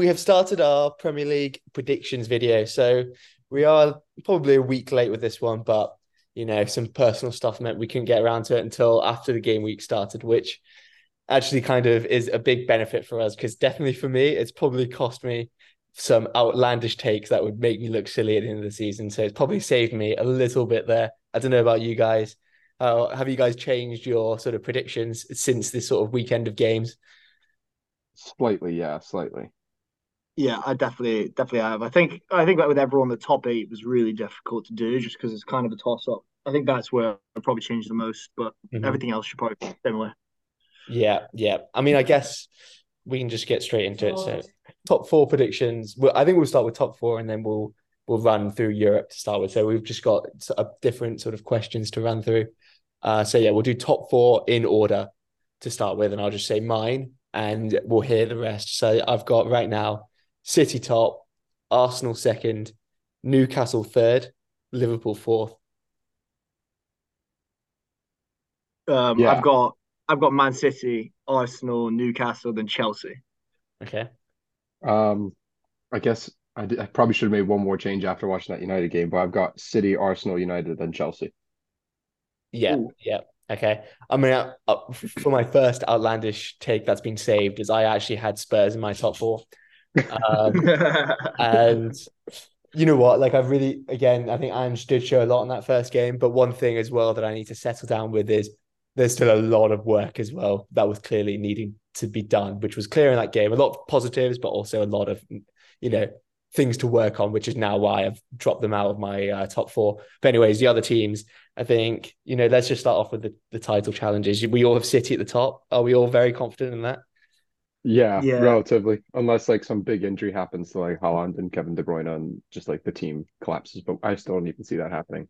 we have started our Premier League predictions video. So we are probably a week late with this one, but you know, some personal stuff meant we couldn't get around to it until after the game week started, which actually kind of is a big benefit for us because definitely for me, it's probably cost me some outlandish takes that would make me look silly at the end of the season. So it's probably saved me a little bit there. I don't know about you guys. Uh, have you guys changed your sort of predictions since this sort of weekend of games? Slightly, yeah, slightly. Yeah, I definitely definitely have. I think I think that with everyone, the top eight was really difficult to do just because it's kind of a toss up. I think that's where I probably changed the most, but mm-hmm. everything else should probably be similar. Yeah, yeah. I mean, I guess we can just get straight into it. So, top four predictions. Well, I think we'll start with top four, and then we'll we'll run through Europe to start with. So we've just got a different sort of questions to run through. Uh, so yeah, we'll do top four in order to start with, and I'll just say mine, and we'll hear the rest. So I've got right now City top, Arsenal second, Newcastle third, Liverpool fourth. Um, yeah. I've got I've got Man City, Arsenal, Newcastle, then Chelsea. Okay. Um, I guess I, did, I probably should have made one more change after watching that United game, but I've got City, Arsenal, United, then Chelsea. Yeah, Ooh. yeah. Okay. I mean, uh, uh, for my first outlandish take that's been saved is I actually had Spurs in my top four. Um, and you know what? Like, I've really, again, I think Ange did show a lot in that first game. But one thing as well that I need to settle down with is there's still a lot of work as well that was clearly needing to be done, which was clear in that game. A lot of positives, but also a lot of, you know, things to work on, which is now why I've dropped them out of my uh, top four. But anyways, the other teams, I think, you know, let's just start off with the, the title challenges. We all have City at the top. Are we all very confident in that? Yeah, yeah, relatively. Unless like some big injury happens to like Haaland and Kevin De Bruyne and just like the team collapses. But I still don't even see that happening.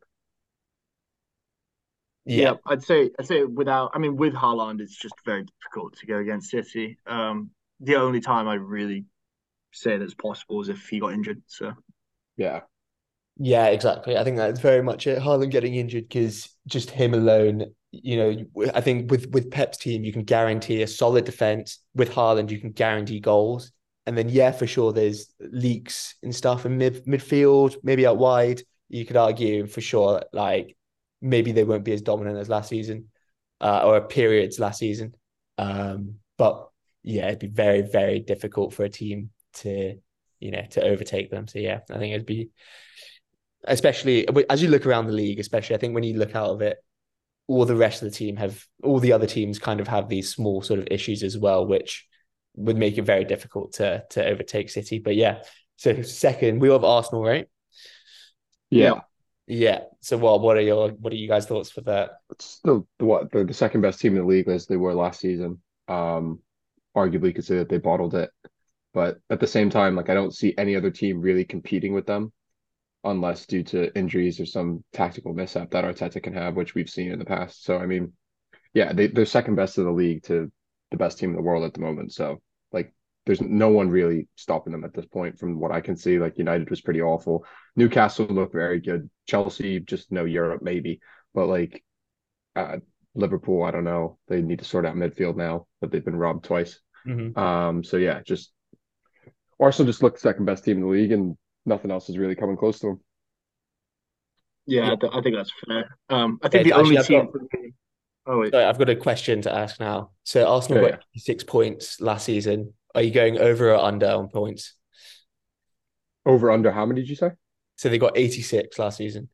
Yeah. yeah, I'd say I'd say without I mean with Haaland it's just very difficult to go against City. Um the only time I really say that's possible is if he got injured. So yeah. Yeah, exactly. I think that's very much it. Haaland getting injured because just him alone, you know, I think with with Pep's team, you can guarantee a solid defense. With Haaland, you can guarantee goals. And then yeah, for sure, there's leaks and stuff in mid midfield, maybe out wide. You could argue for sure, like maybe they won't be as dominant as last season, uh, or periods last season. Um, but yeah, it'd be very, very difficult for a team to you know to overtake them. So yeah, I think it'd be especially as you look around the league, especially I think when you look out of it, all the rest of the team have all the other teams kind of have these small sort of issues as well, which would make it very difficult to to overtake City. But yeah, so second, we have Arsenal, right? Yeah. Yeah. So what what are your what are you guys thoughts for that? It's still the what the, the second best team in the league as they were last season. Um arguably could say that they bottled it. But at the same time, like I don't see any other team really competing with them unless due to injuries or some tactical mishap that Arteta can have, which we've seen in the past. So I mean, yeah, they, they're second best in the league to the best team in the world at the moment. So like there's no one really stopping them at this point from what I can see. Like United was pretty awful. Newcastle looked very good. Chelsea just no Europe maybe. But like uh, Liverpool, I don't know. They need to sort out midfield now, but they've been robbed twice. Mm-hmm. Um, so yeah, just Arsenal just looked second best team in the league, and nothing else is really coming close to them. Yeah, yeah. I think that's fair. Um, I think yeah, the only team. Got, oh, wait. Sorry, I've got a question to ask now. So Arsenal got six points last season. Are you going over or under on points? Over under how many did you say? So they got 86 last season.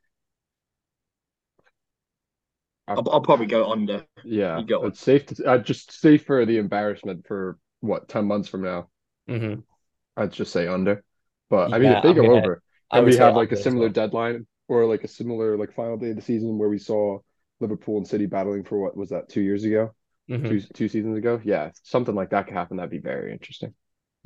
I'll, I'll probably go under. Yeah, it's safe to uh, just safe for the embarrassment for what 10 months from now. Mm-hmm. I'd just say under. But I mean, if they go gonna, over, and we have like a similar well. deadline or like a similar like final day of the season where we saw Liverpool and City battling for what was that two years ago, mm-hmm. two two seasons ago? Yeah, something like that could happen. That'd be very interesting.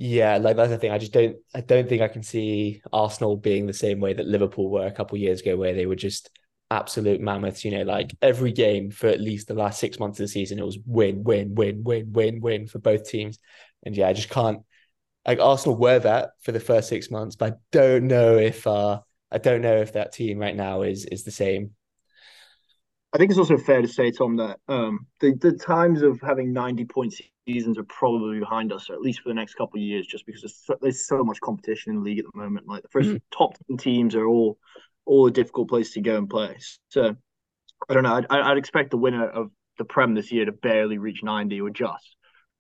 Yeah, like that's the thing. I just don't. I don't think I can see Arsenal being the same way that Liverpool were a couple years ago, where they were just absolute mammoths. You know, like every game for at least the last six months of the season, it was win, win, win, win, win, win for both teams. And yeah, I just can't like Arsenal were that for the first six months, but I don't know if uh I don't know if that team right now is is the same. I think it's also fair to say, Tom, that um, the the times of having ninety point seasons are probably behind us, or at least for the next couple of years, just because there's so, there's so much competition in the league at the moment. Like the 1st mm-hmm. top teams are all all a difficult place to go and play. So I don't know. I'd, I'd expect the winner of the Prem this year to barely reach ninety or just,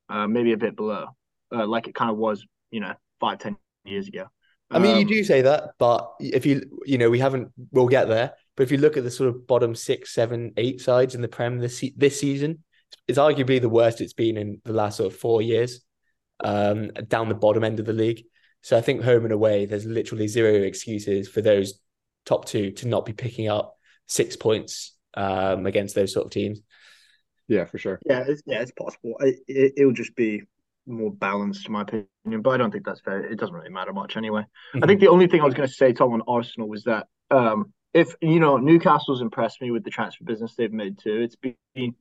uh, maybe a bit below, uh, like it kind of was, you know, five ten years ago. I mean, um, you do say that, but if you you know we haven't, we'll get there. But if you look at the sort of bottom six, seven, eight sides in the Prem this this season, it's arguably the worst it's been in the last sort of four years, um, down the bottom end of the league. So I think home and away, there's literally zero excuses for those top two to not be picking up six points um, against those sort of teams. Yeah, for sure. Yeah, it's, yeah, it's possible. It, it, it'll just be more balanced, in my opinion. But I don't think that's fair. It doesn't really matter much anyway. Mm-hmm. I think the only thing I was going to say, Tom, on Arsenal was that um, if you know Newcastle's impressed me with the transfer business they've made too. It's been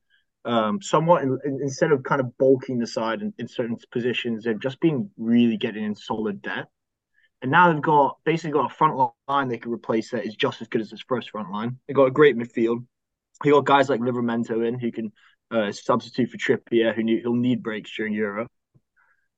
um, somewhat in, in, instead of kind of bulking the side in, in certain positions, they've just been really getting in solid debt. And now they've got basically got a front line they can replace that is just as good as its first front line. They've got a great midfield. They got guys like Livramento in who can uh, substitute for Trippier, who need, he'll need breaks during Euro.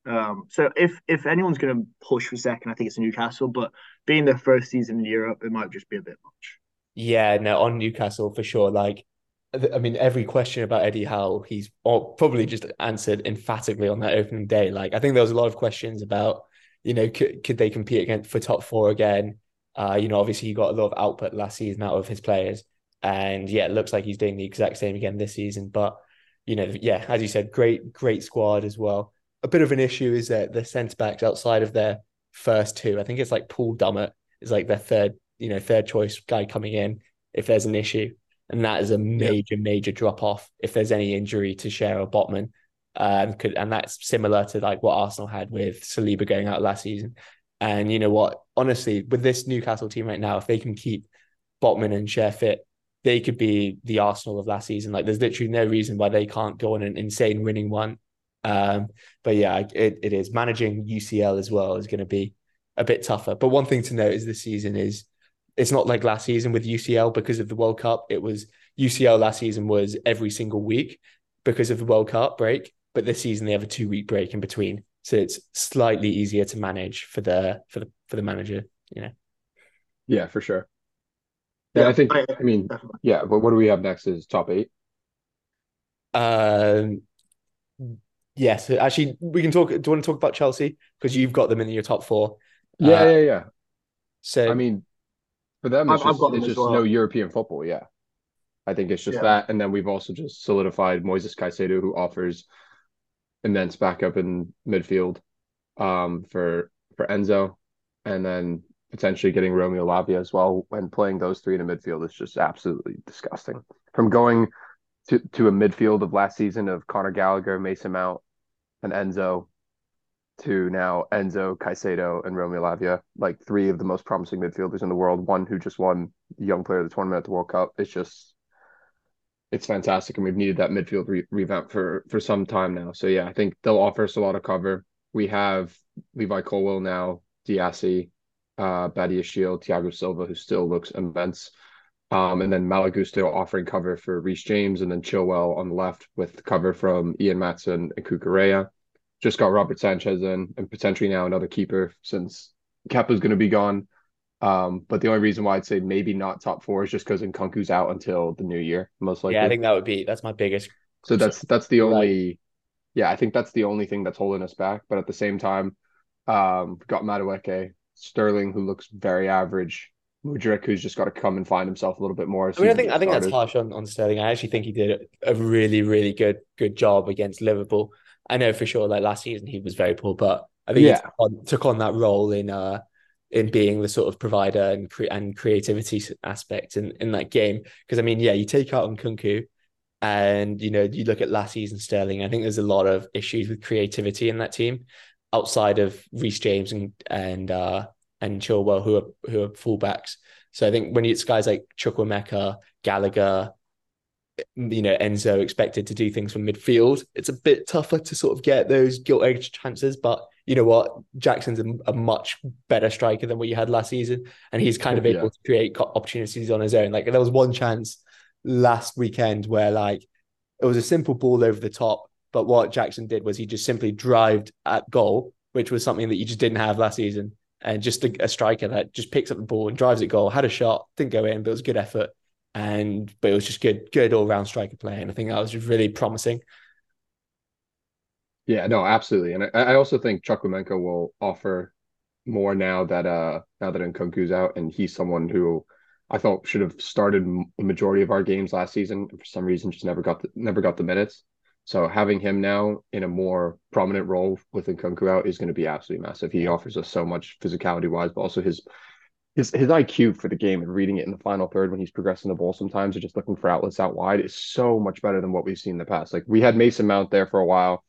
Um, so if if anyone's going to push for second, I think it's Newcastle. But being their first season in Europe, it might just be a bit much. Yeah, no, on Newcastle for sure. Like, I mean, every question about Eddie Howe, he's probably just answered emphatically on that opening day. Like, I think there was a lot of questions about, you know, could, could they compete against for top four again? Uh, you know, obviously he got a lot of output last season out of his players, and yeah, it looks like he's doing the exact same again this season. But you know, yeah, as you said, great, great squad as well a bit of an issue is that the centre backs outside of their first two, I think it's like Paul Dummett is like their third, you know, third choice guy coming in if there's an issue. And that is a major, major drop off if there's any injury to or Botman. Um, could and that's similar to like what Arsenal had with Saliba going out last season. And you know what? Honestly, with this Newcastle team right now, if they can keep Botman and Schär fit, they could be the Arsenal of last season. Like, there's literally no reason why they can't go on an insane winning one um, but yeah, it, it is managing UCL as well is going to be a bit tougher. But one thing to note is this season is it's not like last season with UCL because of the World Cup. It was UCL last season was every single week because of the World Cup break, but this season they have a two week break in between, so it's slightly easier to manage for the for the for the manager. You know. Yeah, for sure. Yeah, yeah I think. I mean, definitely. yeah. But what do we have next? Is top eight. Um, Yes, actually, we can talk. Do you want to talk about Chelsea because you've got them in your top four? Yeah, uh, yeah, yeah. So I mean, for them, it's I've, just, it's just well. no European football. Yeah, I think it's just yeah. that, and then we've also just solidified Moises Caicedo, who offers immense backup in midfield um, for for Enzo, and then potentially getting Romeo Lavia as well. When playing those three in a midfield is just absolutely disgusting. From going to, to a midfield of last season of Conor Gallagher, Mason Mount, and Enzo to now Enzo, Caicedo, and Romeo Lavia, like three of the most promising midfielders in the world. One who just won Young Player of the Tournament at the World Cup. It's just, it's fantastic, and we've needed that midfield re- revamp for for some time now. So yeah, I think they'll offer us a lot of cover. We have Levi Colwill now, Disasi, uh, Badiashile, Thiago Silva, who still looks immense. Um, and then Malo Gusto offering cover for Reece James, and then Chilwell on the left with cover from Ian Maatsen and Cucurella. Just got Robert Sanchez in, and potentially now another keeper since Kepa's going to be gone. Um, but the only reason why I'd say maybe not top four is just because Nkunku's out until the new year, most likely. Yeah, I think that would be that's my biggest. So that's that's the only. Right. Yeah, I think that's the only thing that's holding us back. But at the same time, um, got Madueke, Sterling, who looks very average, Mudryk, who's just got to come and find himself a little bit more. I mean, I think I think that's harsh on, on Sterling. I actually think he did a really, really good good job against Liverpool. I know for sure, like last season, he was very poor, but I think yeah. he took on, took on, that role in uh in being the sort of provider and cre- and creativity aspect in, in that game. Because I mean, yeah, you take out Nkunku, and you know you look at last season Sterling. I think there's a lot of issues with creativity in that team outside of Reece James and and uh and Chilwell, who are who are fullbacks. So I think when it's guys like Chukwuemeka, Gallagher, you know, Enzo expected to do things from midfield, it's a bit tougher to sort of get those gilt edged chances. But you know what? Jackson's a, a, much better striker than what you had last season. And he's kind of able yeah. to create opportunities on his own. Like there was one chance last weekend where like it was a simple ball over the top, but what Jackson did was he just simply drived at goal, which was something that you just didn't have last season. And just a, a striker that just picks up the ball and drives it goal, had a shot, didn't go in, but it was good effort. And but it was just good, good all round striker play. And I think that was really promising. Yeah, no, absolutely. And I, I also think Chukwuemeka will offer more now that uh now that Nkunku's out and he's someone who I thought should have started the majority of our games last season and for some reason just never got the never got the minutes. So having him now in a more prominent role with Nkunku out is going to be absolutely massive. He offers us so much physicality wise, but also his his his IQ for the game and reading it in the final third when he's progressing the ball sometimes or just looking for outlets out wide is so much better than what we've seen in the past. Like we had Mason Mount there for a while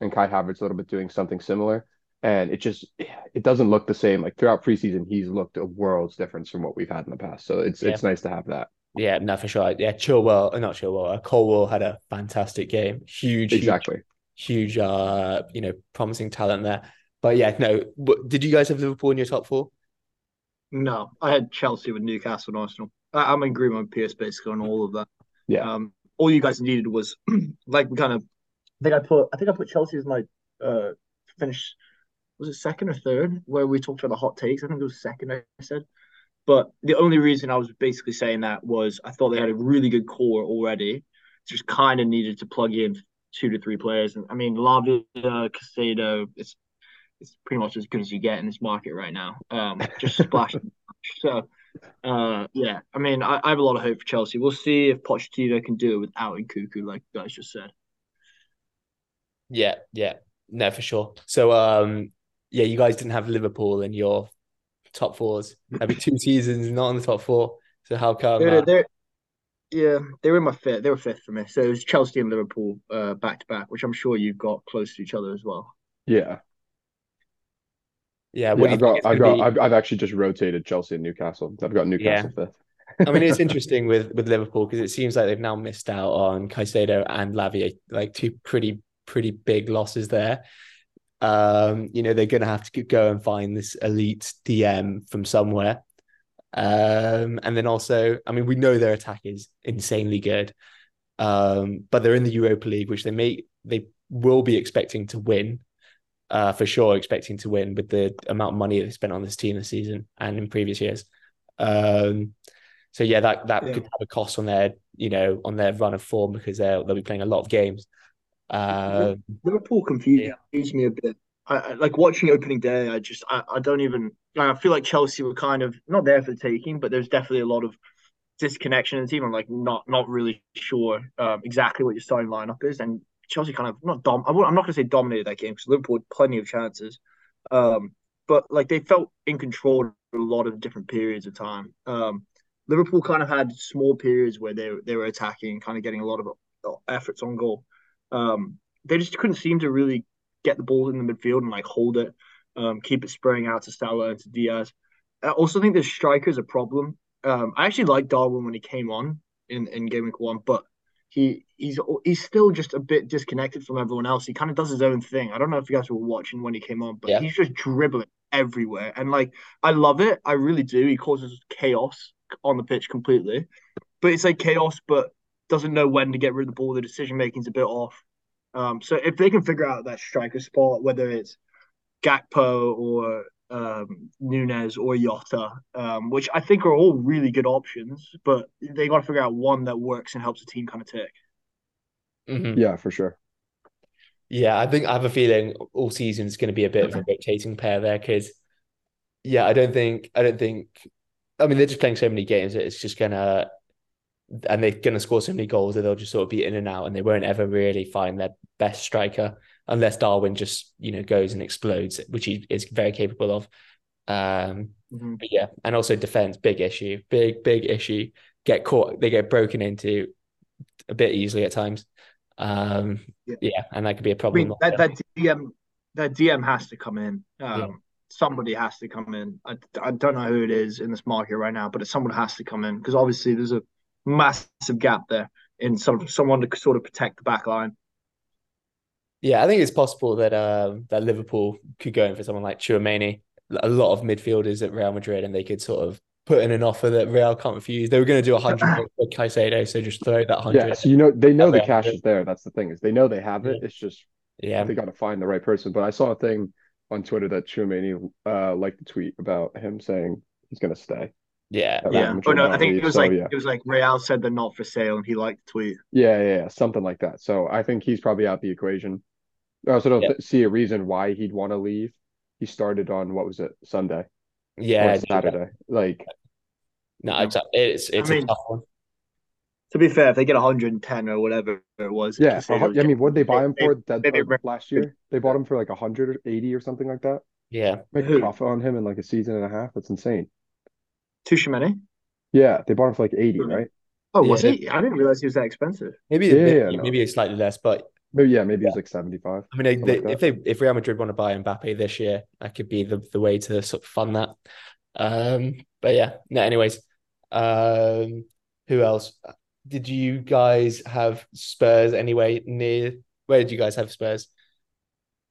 and Kai Havertz a little bit doing something similar. And it just it doesn't look the same. Like throughout preseason, he's looked a world's difference from what we've had in the past. So it's yeah. it's nice to have that. Yeah, no, for sure. Yeah, Chilwell, uh, not Chilwell, uh, Colwill had a fantastic game. Huge, exactly. Huge, huge, uh, you know, promising talent there. But yeah, no. Did you guys have Liverpool in your top four? No, I had Chelsea with Newcastle and Arsenal. I, am in agreement with Pierce basically on all of that. Yeah. Um, all you guys needed was like we kind of. I think I put. I think I put Chelsea as my uh finish was it second or third where we talked about the hot takes? I think it was second. I said, but the only reason I was basically saying that was I thought they had a really good core already. Just kind of needed to plug in two to three players. And I mean, Lavia, Caicedo, it's it's pretty much as good as you get in this market right now. Um, just splash. so, uh, yeah, I mean, I, I, have a lot of hope for Chelsea. We'll see if Pochettino can do it without Nkunku, like you guys just said. Yeah, yeah, no, for sure. So, um, yeah, you guys didn't have Liverpool in your top fours. Maybe two seasons not in the top four. So how come? They're, uh, they're, yeah, they were in my fifth. They were fifth for me. So it was Chelsea and Liverpool uh, back to back, which I'm sure you've got close to each other as well. Yeah. Yeah, yeah I've got, I've got, I've, I've, actually just rotated Chelsea and Newcastle. I've got Newcastle yeah. fifth. I mean, it's interesting with with Liverpool because it seems like they've now missed out on Caicedo and Lavia, like two pretty pretty big losses there. Um, you know, they're going to have to go and find this elite DM from somewhere. Um, and then also, I mean, we know their attack is insanely good, um, but they're in the Europa League, which they may they will be expecting to win, uh, for sure, expecting to win with the amount of money they spent on this team this season and in previous years. Um, so yeah, that that yeah. could have a cost on their you know on their run of form because they'll they'll be playing a lot of games. Uh, Liverpool confused yeah. me a bit. I, I, like watching opening day. I just I, I don't even. I feel like Chelsea were kind of not there for the taking, but there's definitely a lot of disconnection in the team. I'm like not not really sure um, exactly what your starting lineup is, and Chelsea kind of not dom. I'm not going to say dominated that game because Liverpool had plenty of chances, um, but like they felt in control a lot of different periods of time. Um, Liverpool kind of had small periods where they they were attacking, and kind of getting a lot of efforts on goal um, they just couldn't seem to really get the ball in the midfield and like hold it, um, keep it spraying out to Salah and to Diaz. I also think the striker is a problem. Um, I actually liked Darwin when he came on in, in game week one, but he he's he's still just a bit disconnected from everyone else. He kind of does his own thing. I don't know if you guys were watching when he came on, but yeah. he's just dribbling everywhere. And like I love it. I really do. He causes chaos on the pitch completely. But it's like chaos, but doesn't know when to get rid of the ball. The decision making's a bit off. Um, so if they can figure out that striker spot, whether it's Gakpo or um, Nunez or Jota, um, which I think are all really good options, but they got to figure out one that works and helps the team kind of tick. Mm-hmm. Yeah, for sure. Yeah, I think I have a feeling all season is going to be a bit of a rotating pair there because, yeah, I don't think I don't think. I mean, they're just playing so many games that it's just gonna and they're going to score so many goals that they'll just sort of be in and out and they won't ever really find their best striker unless Darwin just you know goes and explodes, which he is very capable of. Um, mm-hmm. But yeah, and also defense, big issue, big big issue. Get caught, they get broken into a bit easily at times. Um, yeah. yeah and that could be a problem. I mean, that, that DM that DM has to come in. Um, yeah. Somebody has to come in. I, I don't know who it is in this market right now, but someone has to come in because obviously there's a massive gap there in sort of someone to sort of protect the back line. Yeah, I think it's possible that um, that Liverpool could go in for someone like Tchouameni. A lot of midfielders at Real Madrid, and they could sort of put in an offer that Real can't refuse. They were going to do a hundred for Caicedo, so just throw that hundred. Yeah, so you know they know the cash is there. That's the thing is they know they have it. It's just Yeah, they got to find the right person. But I saw a thing on Twitter that Tchouameni uh liked the tweet about him saying he's going to stay. Yeah, Yeah. Real Oh no, I think it was so, like yeah. it was like Real said they're not for sale, and he liked the tweet. Yeah, yeah, yeah, something like that. So I think he's probably out the equation. I also don't Yeah. th- see a reason why he'd want to leave. He started on what was it, Sunday yeah. or Saturday? Like, No, exactly. It's it's I a mean, tough one. To be fair, if they get 110 or whatever it was, yeah, a I mean, what they buy him they- for that maybe uh, last year? They bought him for like 180 or something like that. Yeah, Make Who? profit on him in like a season and a half. That's insane. Tchouameni? Yeah, they bought him for like 80, Mhm. right? Oh, was Yeah. he? I didn't realize he was that expensive. maybe Yeah, maybe, yeah, no. maybe it's slightly less, but Maybe yeah, maybe it was like 75. I mean, they, they, like if they if Real Madrid want to buy Mbappe this year, that could be the, the way to sort of fund that. Um, but yeah, no. Anyways, um, who else? Did you guys have Spurs anyway near? Where did you guys have Spurs?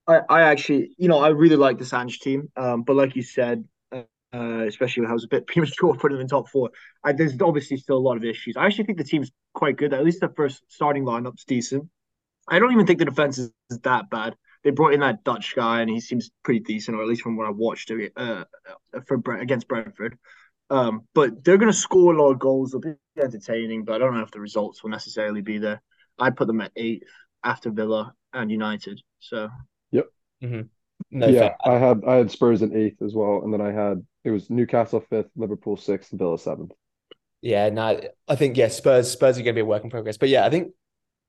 I, I actually, you know, I really like the Sanch team. Um, but like you said, uh, especially when I was a bit premature putting them in top four, I, there's obviously still a lot of issues. I actually think the team's quite good. At least the first starting lineup's decent. I don't even think the defense is, is that bad. They brought in that Dutch guy, and he seems pretty decent, or at least from what I watched uh, uh, for Bre- against Brentford. Um, but they're going to score a lot of goals. They'll be entertaining, but I don't know if the results will necessarily be there. I put them at eighth after Villa and United. So No, yeah, fair. I had I had Spurs in eighth as well, and then I had it was Newcastle fifth, Liverpool sixth, Villa seventh. Yeah, no, I think yeah, Spurs Spurs are going to be a work in progress. But yeah, I think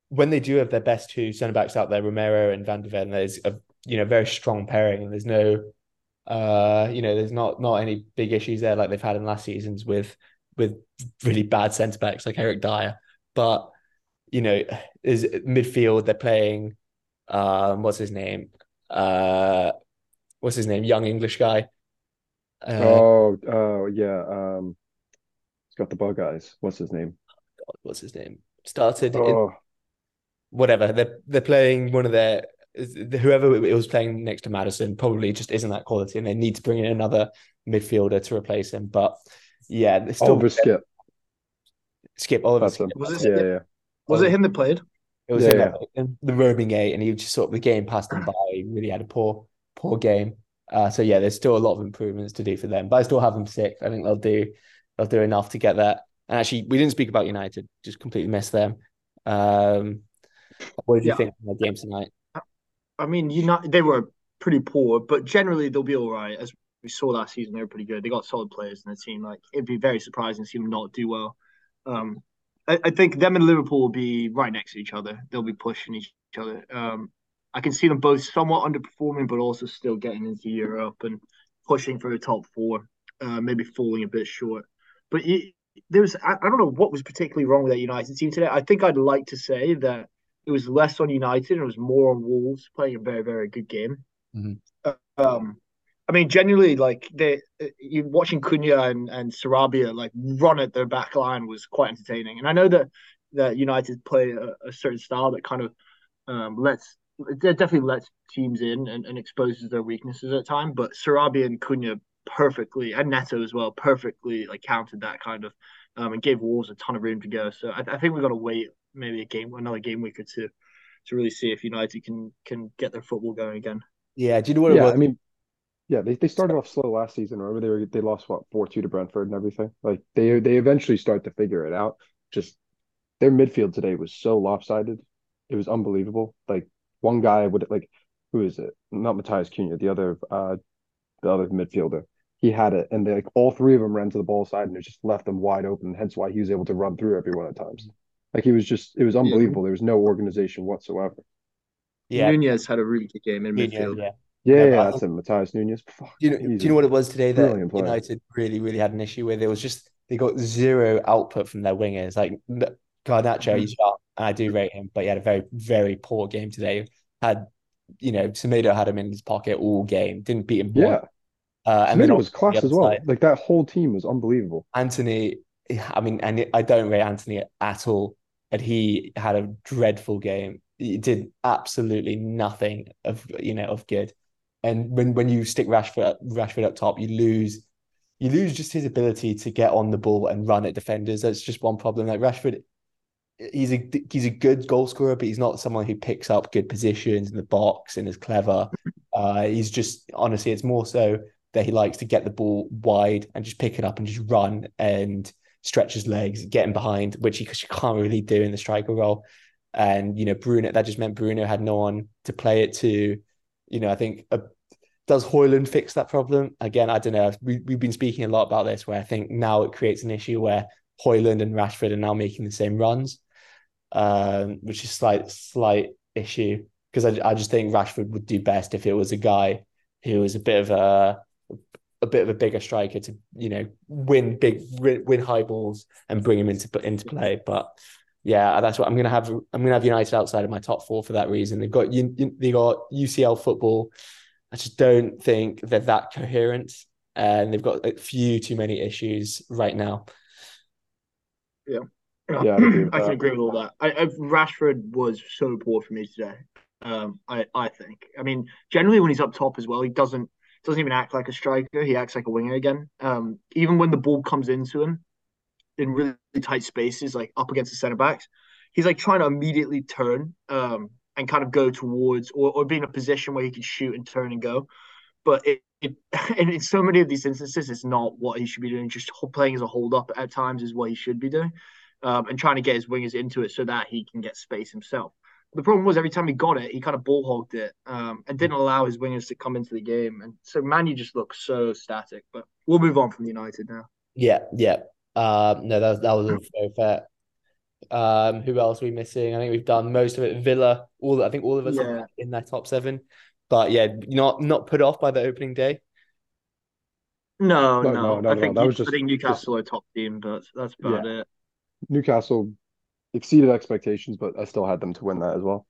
when they do have their best two centre backs out there, Romero and Van der Ven, there's a you know very strong pairing, and there's no, uh, you know, there's not not any big issues there like they've had in last seasons with with really bad centre backs like Eric Dier. But you know, is midfield they're playing, um, what's his name, uh, what's his name, young English guy. Uh, oh, oh yeah. Um, he's got the bug eyes. What's his name? what's his name? Started in, Oh, whatever they're they're playing one of their whoever it was playing next to Maddison probably just isn't that quality and they need to bring in another midfielder to replace him but yeah they're still Oliver Skipp. Skipp Oliver That's him. Skipp. Was it Yeah, yeah. was it him that played? it was Yeah, him yeah. the roaming eight and he just sort of the game passed him by he really had a poor poor game uh, so yeah there's still a lot of improvements to do for them but I still have them sixth I think they'll do they'll do enough to get that and actually we didn't speak about United just completely missed them um what did you Yeah. think of the game tonight I mean, United they were pretty poor, but generally they'll be all right. As we saw last season, they were pretty good. They got solid players in the team. Like it'd be very surprising to see them not do well. Um, I, I think them and Liverpool will be right next to each other. They'll be pushing each other. Um, I can see them both somewhat underperforming, but also still getting into Europe and pushing for the top four. Uh, maybe falling a bit short. But it, there was I, I don't know what was particularly wrong with that United team today. I think I'd like to say that it was less on United and it was more on Wolves playing a very, very good game. Mhm. Um, I mean, generally, like they, you watching Cunha and, and Sarabia like run at their back line was quite entertaining. And I know that that United play a, a certain style that kind of um, lets it definitely lets teams in and, and exposes their weaknesses at time. But Sarabia and Cunha perfectly, and Neto as well, perfectly like countered that kind of um, and gave Wolves a ton of room to go. So I, I think we've got to wait maybe a game, another game week or two, to really see if United can can get their football going again. yeah do you know what it Yeah, was I mean, yeah, they, they started off slow last season. Remember, they were they lost what four two to Brentford and everything. Like they they eventually start to figure it out. Just their midfield today was so lopsided. It was unbelievable. Like one guy would like who is it? Not Matheus Cunha, the other uh the other midfielder. He had it, and they, like all three of them ran to the ball side, and it just left them wide open. Hence why he was able to run through everyone at times. Like he was just, it was unbelievable. There was no organization whatsoever. yeah Nunes had a really good game in Yeah, midfield. yeah. Yeah, Yeah, yeah, I that's him, Matheus Nunes. Fuck, Do you know, do you know what it was today that brilliant player. United really, really had an issue with? It was just they got zero output from their wingers. Like n- Garnacho, he's sharp, and I do rate him, but he had a very, very poor game today. Had you know, Semedo had him in his pocket all game, didn't beat him. Yeah, uh, and then was class the as well. side, Like that whole team was unbelievable. Antony, I mean, and I don't rate Antony at all, and he had a dreadful game. He did absolutely nothing of you know of good. And when when you stick Rashford Rashford up top, you lose you lose just his ability to get on the ball and run at defenders. That's just one problem. Like Rashford, he's a he's a good goal scorer, but he's not someone who picks up good positions in the box and is clever. Uh, he's just honestly, it's more so that he likes to get the ball wide and just pick it up and just run and stretch his legs, get him behind, which he, he can't really do in the striker role. And you know, Bruno that just meant Bruno had no one to play it to. You know, I think a, does Højlund fix that problem? Again, I don't know. We, we've been speaking a lot about this, where I think now it creates an issue where Højlund and Rashford are now making the same runs, um, which is slight slight issue because I, I just think Rashford would do best if it was a guy who was a bit of a a bit of a bigger striker to you know win big win high balls and bring him into into play. But yeah, that's what I'm gonna have. I'm gonna have United outside of my top four for that reason. They've got they got UCL football. I just don't think they're that coherent, and they've got a few too many issues right now. Yeah, yeah, I, I can agree with all that. I, I, Rashford was so poor for me today. Um, I I think. I mean, generally when he's up top as well, he doesn't doesn't even act like a striker. He acts like a winger again. Um, even when the ball comes into him, in really tight spaces, like up against the centre backs. He's like trying to immediately turn um, and kind of go towards or, or be in a position where he can shoot and turn and go. But it, it and in so many of these instances, it's not what he should be doing. Just playing as a hold up at times is what he should be doing, um, and trying to get his wingers into it so that he can get space himself. The problem was every time he got it, he kind of ball hogged it um, and didn't allow his wingers to come into the game. And so Manu just looks so static. But we'll move on from United now. Yeah, yeah. Um, no, that, that was all very fair. Um, who else are we missing? I think we've done most of it. Villa, all I think all of us yeah. in that top seven. But yeah, not not put off by the opening day. No, no, no. no I think, that was just, I think Newcastle just, are top team, but that's about yeah. it. Newcastle exceeded expectations, but I still had them to win that as well.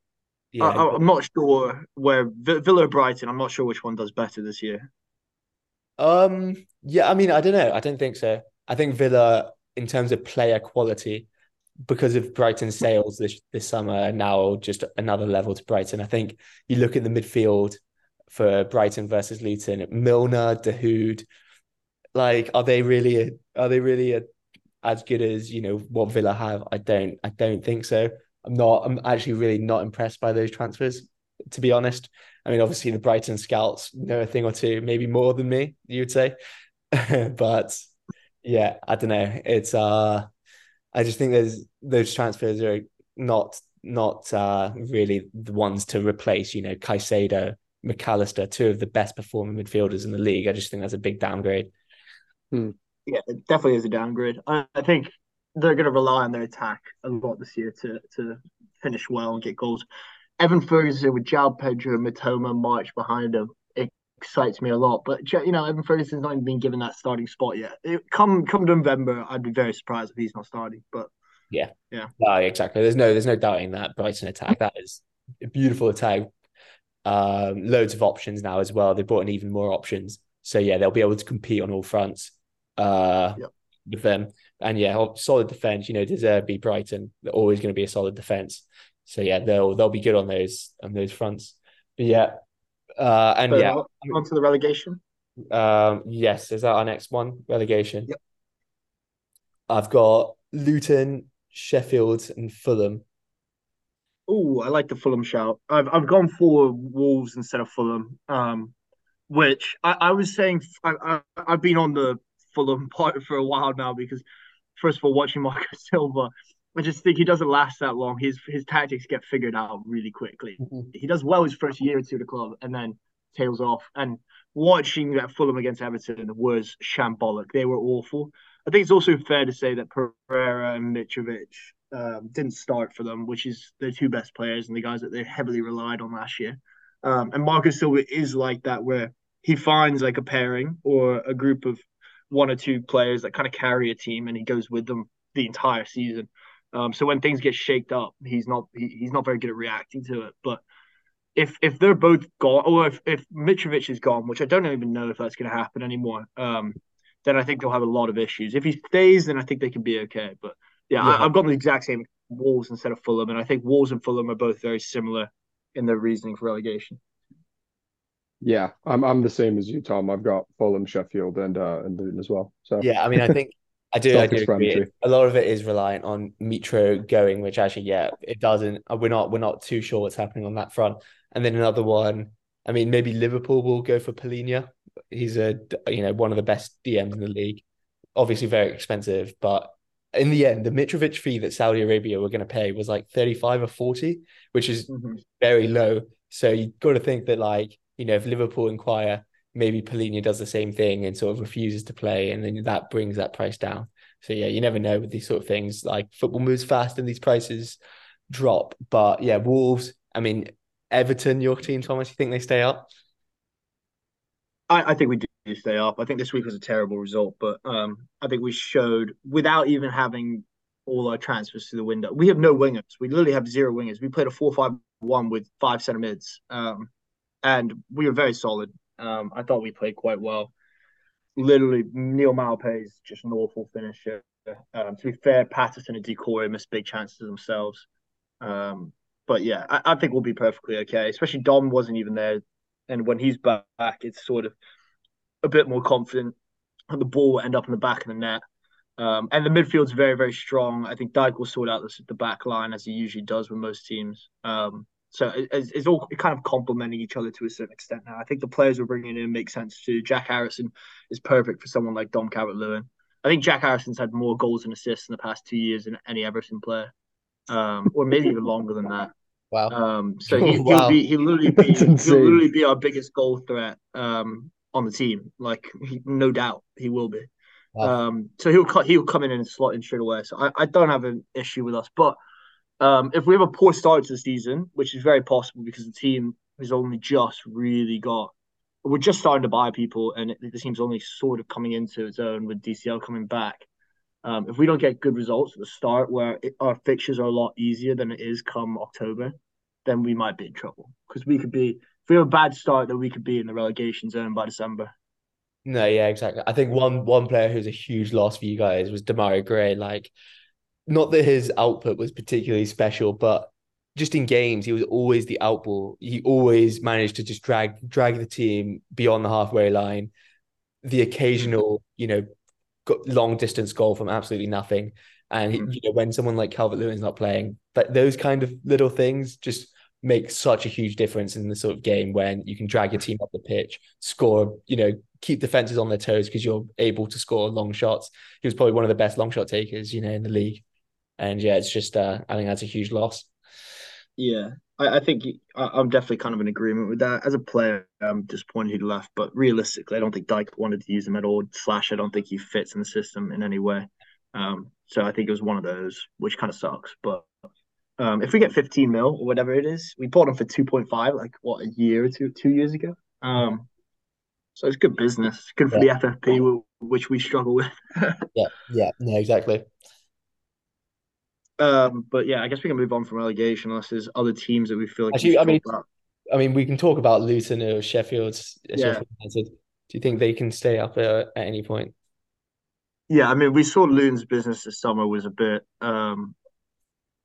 Yeah, I, am not sure where Villa Brighton. I'm not sure which one does better this year. Um, yeah, I mean, I don't know. I don't think so. I think Villa, in terms of player quality, because of Brighton's sales this this summer, are now just another level to Brighton. I think you look at the midfield for Brighton versus Luton, Milner, Dahoud, like are they really a, are they really a, as good as you know what Villa have? I don't I don't think so. I'm not. I'm actually really not impressed by those transfers, to be honest. I mean, obviously the Brighton scouts know a thing or two, maybe more than me. You would say, but yeah, I don't know. It's uh, I just think there's those transfers are not not uh really the ones to replace. You know, Caicedo, Mac Allister, two of the best performing midfielders in the league. I just think that's a big downgrade. Hmm. Yeah, it definitely is a downgrade. I, I think they're going to rely on their attack a lot this year to to finish well and get goals. Evan Ferguson with João Pedro, and Mitoma March behind him excites me a lot. But you know, Evan Ferguson's not even been given that starting spot yet. It, come come November, I'd be very surprised if he's not starting. But yeah, yeah, no, exactly. There's no there's no doubting that Brighton attack. That is a beautiful attack. Um, loads of options now as well. They brought in even more options. So yeah, they'll be able to compete on all fronts. Uh, yep. with them. And yeah, solid defense. You know, De Zerbi Brighton. They're always going to be a solid defense. So yeah, they'll they'll be good on those on those fronts. But yeah, uh, and so yeah, on to the relegation. Um, yes, is that our next one? Relegation. Yep. I've got Luton, Sheffield, and Fulham. Oh, I like the Fulham shout. I've I've gone for Wolves instead of Fulham. Um, which I, I was saying I, I I've been on the Fulham part for a while now because first of all watching Marco Silva I just think he doesn't last that long. His his tactics get figured out really quickly. Mm-hmm. He does well his first year or two at the club, and then tails off. And watching that Fulham against Everton was shambolic. They were awful. I think it's also fair to say that Pereira and Mitrovic um, didn't start for them, which is their two best players and the guys that they heavily relied on last year. Um, and Marcus Silva is like that, where he finds like a pairing or a group of one or two players that kind of carry a team, and he goes with them the entire season. Um, so when things get shaked up, he's not he, he's not very good at reacting to it. But if if they're both gone, or if if Mitrovic is gone, which I don't even know if that's going to happen anymore, um, then I think they'll have a lot of issues. If he stays, then I think they can be okay. But yeah, yeah. I, have got the exact same Wolves instead of Fulham, and I think Wolves and Fulham are both very similar in their reasoning for relegation. Yeah, I'm I'm the same as you, Tom. I've got Fulham, Sheffield, and uh and Luton as well. So yeah, I mean, I think I do, I do agree. A lot of it is reliant on Mitro going, which actually, yeah, it doesn't. We're not we're not too sure what's happening on that front. And then another one. I mean, maybe Liverpool will go for Palhinha. He's a you know one of the best DMs in the league. Obviously, very expensive, but in the end, the Mitrovic fee that Saudi Arabia were going to pay was like 35 or 40, which is mm-hmm. very low. So you've got to think that, like, you know, if Liverpool inquire, maybe Palhinha does the same thing and sort of refuses to play, and then that brings that price down. So yeah, you never know with these sort of things. Like football moves fast and these prices drop. But yeah, Wolves. I mean, Everton, your team, Thomas. You think they stay up? I, I think we do stay up. I think this week was a terrible result, but um, I think we showed without even having all our transfers to the window. We have no wingers. We literally have zero wingers. We played a four-five-one with five center mids, um, and we were very solid. Um, I thought we played quite well. Literally, Neal Maupay is just an awful finisher. Um, to be fair, Patterson and Doucouré missed big chances themselves. Um, but yeah, I, I, think we'll be perfectly okay. Especially Dom wasn't even there, and when he's back, it's sort of a bit more confident. The ball will end up in the back of the net. Um, and the midfield's very, very strong. I think Dyche will sort out the, the back line as he usually does with most teams. Um, so it, it's, it's, all kind of complementing each other to a certain extent now. I think the players we're bringing in make sense too. Jack Harrison is perfect for someone like Dom Calvert Lewin. I think Jack Harrison's had more goals and assists in the past two years than any Everton player, um, or maybe even longer than that. Wow. Um, so he, will wow. be he'll literally be he'll literally be our biggest goal threat um, on the team. Like he, no doubt he will be. Wow. Um, so he'll he'll come in and slot in straight away. So I, I don't have an issue with us, but um, if we have a poor start to the season, which is very possible because the team has only just really got, we're just starting to buy people, and the team's only sort of coming into its own with DCL coming back. Um, if we don't get good results at the start, where it, our fixtures are a lot easier than it is come October, then we might be in trouble because we could be. If we have a bad start, then we could be in the relegation zone by December. No, yeah, exactly. I think one one player who's a huge loss for you guys was Demarai Gray. Like not that his output was particularly special, but just in games, he was always the outball. He always managed to just drag drag the team beyond the halfway line. The occasional, you know, long distance goal from absolutely nothing. And mm-hmm. you know, when someone like Calvert Lewin's not playing, but those kind of little things just make such a huge difference in the sort of game when you can drag your team up the pitch, score, you know, keep defenses on their toes because you're able to score long shots. He was probably one of the best long shot takers, you know, in the league. And yeah, it's just uh, I think that's a huge loss. Yeah, I, I think I, am definitely kind of in agreement with that. As a player, I'm disappointed he left, but realistically, I don't think Dyche wanted to use him at all. Slash, I don't think he fits in the system in any way. Um, so I think it was one of those, which kind of sucks. But um, if we get 15 mil or whatever it is, we bought him for 2.5, like what a year or two, two years ago. Um, so it's good business, good for yeah. the FFP, which we struggle with. yeah, yeah, no, exactly. Um, but yeah, I guess we can move on from relegation unless there's other teams that we feel like. Actually, I mean. I mean, we can talk about Luton or Sheffield. Yeah. Do you think they can stay up at, at any point? Yeah, I mean, we saw Luton's business this summer was a bit. Um,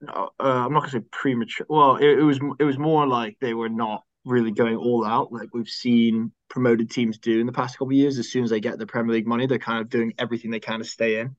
uh, I'm not gonna say premature. Well, it, it was it was more like they were not really going all out like we've seen promoted teams do in the past couple of years. As soon as they get the Premier League money, they're kind of doing everything they can to stay in.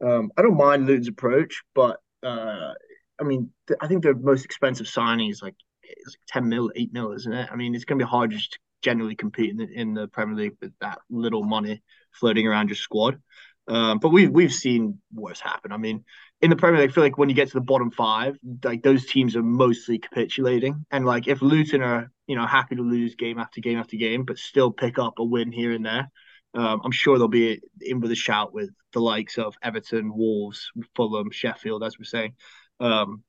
Um, I don't mind Luton's approach, but uh, I mean, th- I think the most expensive signing is like it's like ten mil, eight mil, isn't it? I mean, it's going to be hard just to generally compete in the, in the Premier League with that little money floating around your squad. Um, but we've we've seen worse happen. I mean, in the Premier League, I feel like when you get to the bottom five, like those teams are mostly capitulating. And like if Luton are, you know, happy to lose game after game after game, but still pick up a win here and there, um, I'm sure they'll be in with a shout with the likes of Everton, Wolves, Fulham, Sheffield, as we're saying. Um,